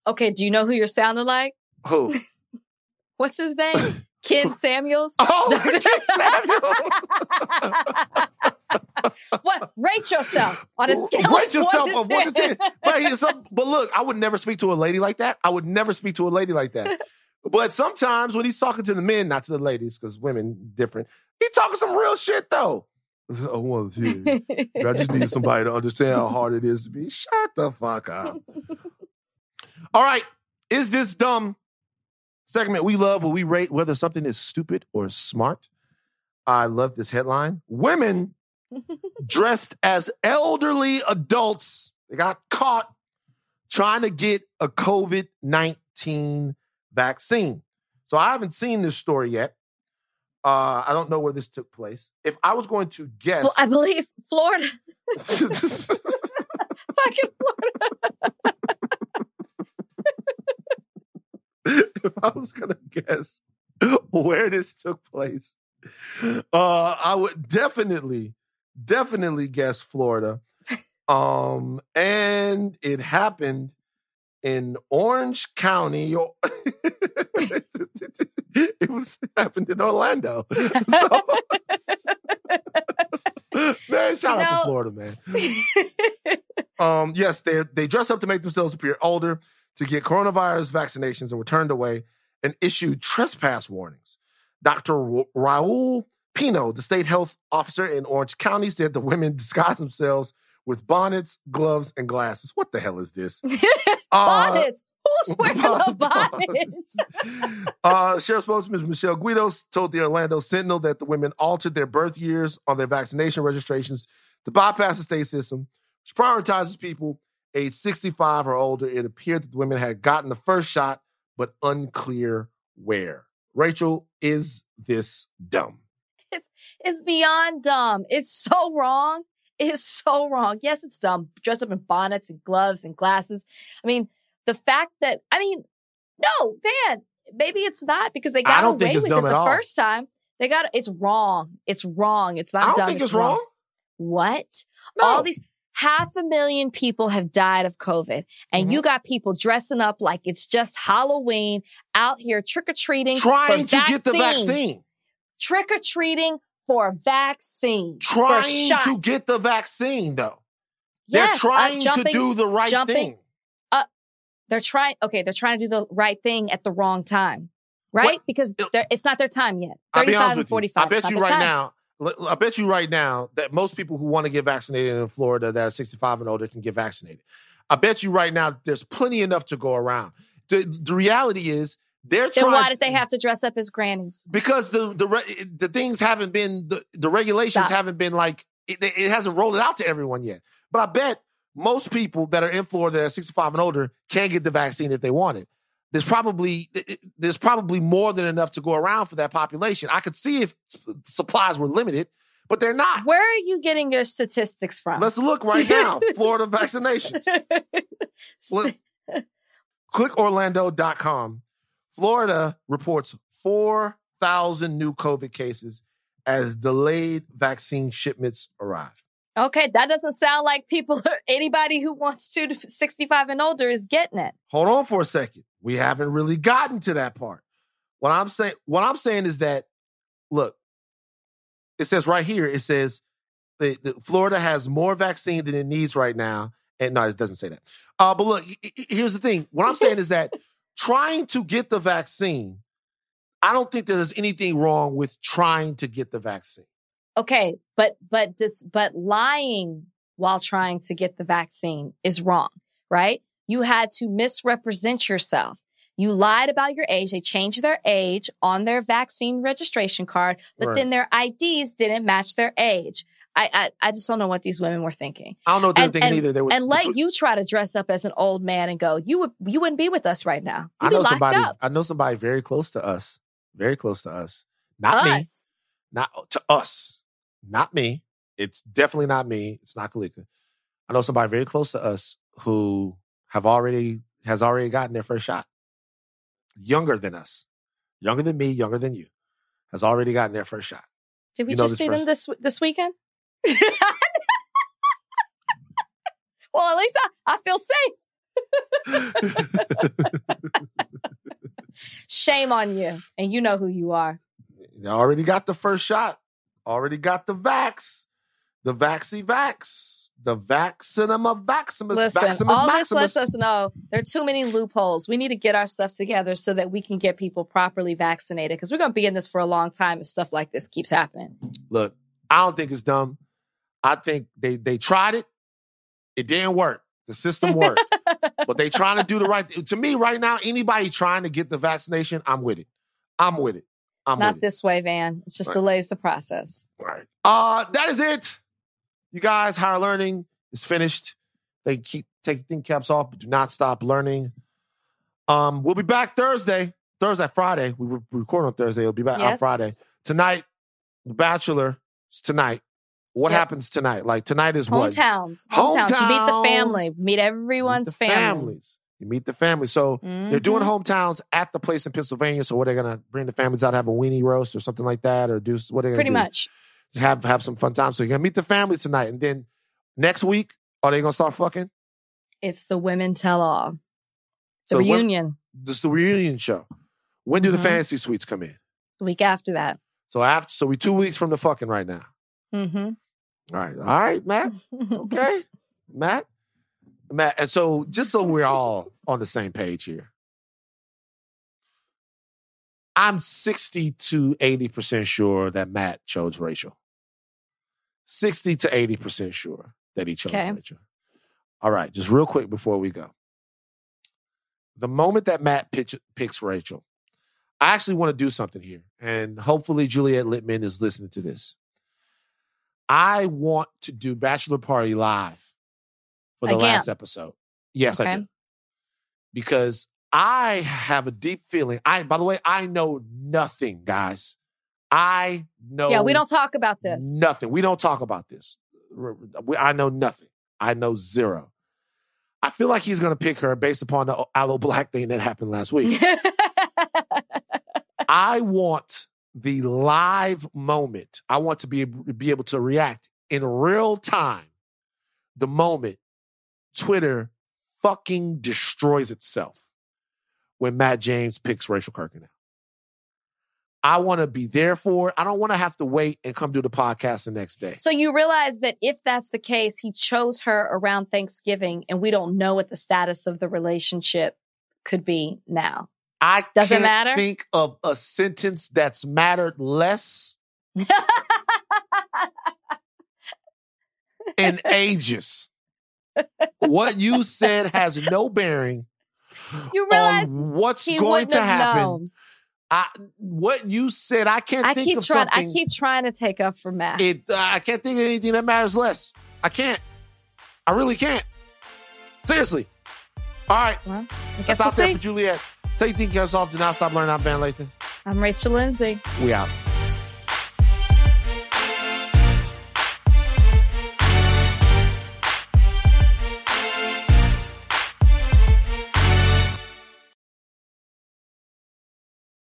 Okay, do you know who you're sounding like? Who? What's his name? [coughs] Ken Samuels. [laughs] Oh, Ken what? Rate yourself on a scale Rate of yourself one of one to ten. But, here's some- but look, I would never speak to a lady like that. I would never speak to a lady like that. But sometimes when he's talking to the men, not to the ladies, because women different, he talking some real shit though. [laughs] I want to I just need [laughs] somebody to understand how hard it is to be. Shut the fuck up. All right. Is this dumb? Segment we love where we rate whether something is stupid or smart. I love this headline. Women [laughs] dressed as elderly adults. They got caught trying to get a COVID 19 vaccine. So I haven't seen this story yet. Uh, I don't know where this took place. If I was going to guess, I believe Florida. [laughs] [laughs] Fucking Florida. [laughs] if I was going to guess where this took place, uh, I would definitely, definitely guess Florida. Um, and it happened in Orange County. [laughs] it was happened in Orlando. [laughs] So, man, shout out to Florida, man. Um, yes, they they dress up to make themselves appear older to get coronavirus vaccinations and were turned away and issued trespass warnings. Dr. Ra- Raul Pino, the state health officer in Orange County, said the women [laughs] disguised themselves with bonnets, gloves, and glasses. What the hell is this? [laughs] Uh, bonnets. Who's [laughs] wearing a bonnets. bonnet? uh, Sheriff spokesman Michelle Guido told the Orlando Sentinel that the women altered their birth years on their vaccination registrations to bypass the state system, which prioritizes people age 65 or older. It appeared that the women had gotten the first shot, but unclear where. Rachel, is this dumb? It's beyond dumb. It's so wrong. It's so wrong. Yes, it's dumb. Dressed up in bonnets and gloves and glasses. I mean, the fact that I mean, no, Van, maybe it's not because they got away with it the all. first time. They got it's wrong. It's wrong. It's not I don't dumb. think it's wrong. What? No. All these half a million people have died of COVID, and Mm-hmm. you got people dressing up like it's just Halloween out here trick or treating, trying to get the vaccine. trick or treating for a vaccine, Trying to get the vaccine, though. Yes, They're uh, trying to jumping- do the right jumping- thing. They're trying. Okay, they're trying to do the right thing at the wrong time, right? What? Because it's not their time yet. I'll be Thirty-five honest and with you. forty-five. I bet you right time. now. I bet you right now that most people who want to get vaccinated in Florida that are 65 and older can get vaccinated. I bet you right now there's plenty enough to go around. The, the reality is they're Then trying. why did they have to dress up as grannies? Because the the the things haven't been the, the regulations Stop. haven't been like it, it hasn't rolled it out to everyone yet. But I bet most people that are in Florida that are 65 and older can get the vaccine if they want it. There's probably there's probably more than enough to go around for that population. I could see if supplies were limited, but they're not. Where are you getting your statistics from? Let's look right now. [laughs] Florida vaccinations. [laughs] Look, clickorlando.com. Florida reports 4,000 new COVID cases as delayed vaccine shipments arrive. Okay, that doesn't sound like people, or [laughs] anybody who wants to 65 and older is getting it. Hold on for a second. We haven't really gotten to that part. What I'm saying, what I'm saying is that, look, it says right here, it says the Florida has more vaccine than it needs right now. And no, it doesn't say that. Uh, but look, here's the thing. What I'm saying is that trying to get the vaccine, I don't think there's anything wrong with trying to get the vaccine. Okay, but but just but lying while trying to get the vaccine is wrong, right? You had to misrepresent yourself. You lied about your age. They changed their age on their vaccine registration card, but right. then their IDs didn't match their age. I, I, I just don't know what these women were thinking. I don't know what they were thinking and, either. They were, and let [laughs] you try to dress up as an old man and go, you would you wouldn't be with us right now. You'd I know somebody. Up. I know somebody very close to us, very close to us. Not us. me. Not uh, to us. Not me. It's definitely not me. It's not Kalika. I know somebody very close to us who have already has already gotten their first shot. Younger than us, younger than me, younger than you, has already gotten their first shot. Did we you just see person? them this this weekend? [laughs] well, at least I, I feel safe. [laughs] Shame on you. And you know who you are. You already got the first shot. Already got the vax. The vaxy vax. The vaccinum vaximus. Listen, vaximus all maximus. this lets us know there are too many loopholes. We need to get our stuff together so that we can get people properly vaccinated because we're going to be in this for a long time if stuff like this keeps happening. Look, I don't think it's dumb. I think they they tried it. It didn't work. The system worked. [laughs] but they trying to do the right to me right now, anybody trying to get the vaccination, I'm with it. I'm with it. I'm Not this it. way, Van. It just right. delays the process. Right. Uh that is it. You guys, higher learning is finished. They keep taking think caps off, but do not stop learning. Um, we'll be back Thursday. Thursday, Friday. We record on Thursday. We'll be back yes. on Friday. Tonight, Bachelor. It's tonight. What yep. happens tonight? Like tonight is what? Hometowns. Hometowns. You meet the family. Meet everyone's meet family. families. You meet the family. So mm-hmm. they're doing mm-hmm. hometowns at the place in Pennsylvania. So what are they gonna bring the families out, have a weenie roast or something like that, or do what are they pretty do? much have have some fun time. So you're gonna meet the families tonight, and then next week are they gonna start fucking? It's the women tell all. The so reunion. When, this the reunion show. When do mm-hmm. the fantasy suites come in? The week after that. So after, so we two weeks from the fucking right now. Mm-hmm. All right. All right, Matt. Okay. [laughs] Matt. Matt. And so just so we're all on the same page here. I'm 60 to 80% sure that Matt chose Rachel. 60 to 80% sure that he chose okay. Rachel. All right, just real quick before we go. The moment that Matt pitch, picks Rachel, I actually want to do something here. And hopefully Juliet Litman is listening to this. I want to do Bachelor Party live for the last episode. Yes, okay. I do. Because I have a deep feeling. I, by the way, I know nothing, guys. I know. Yeah, we don't talk about this. Nothing. We don't talk about this. I know nothing. I know zero. I feel like he's going to pick her based upon the Aloe Blacc thing that happened last week. [laughs] I want the live moment. I want to be, be able to react in real time the moment Twitter fucking destroys itself when Matt James picks Rachel Kirkconnell. I want to be there for it. I don't want to have to wait and come do the podcast the next day. So you realize that if that's the case, he chose her around Thanksgiving and we don't know what the status of the relationship could be now. I doesn't matter. Think of a sentence that's mattered less [laughs] in ages. what you said has no bearing you realize what's going to happen. I, what you said, I can't I think keep of trying, something. I keep trying to take up for Matt. It, uh, I can't think of anything that matters less. I can't. I really can't. Seriously. All right. Well, That's we'll out see. for Juliet. Take think yourself. Do not stop learning. I'm Van Lathan. I'm Rachel Lindsay. We out.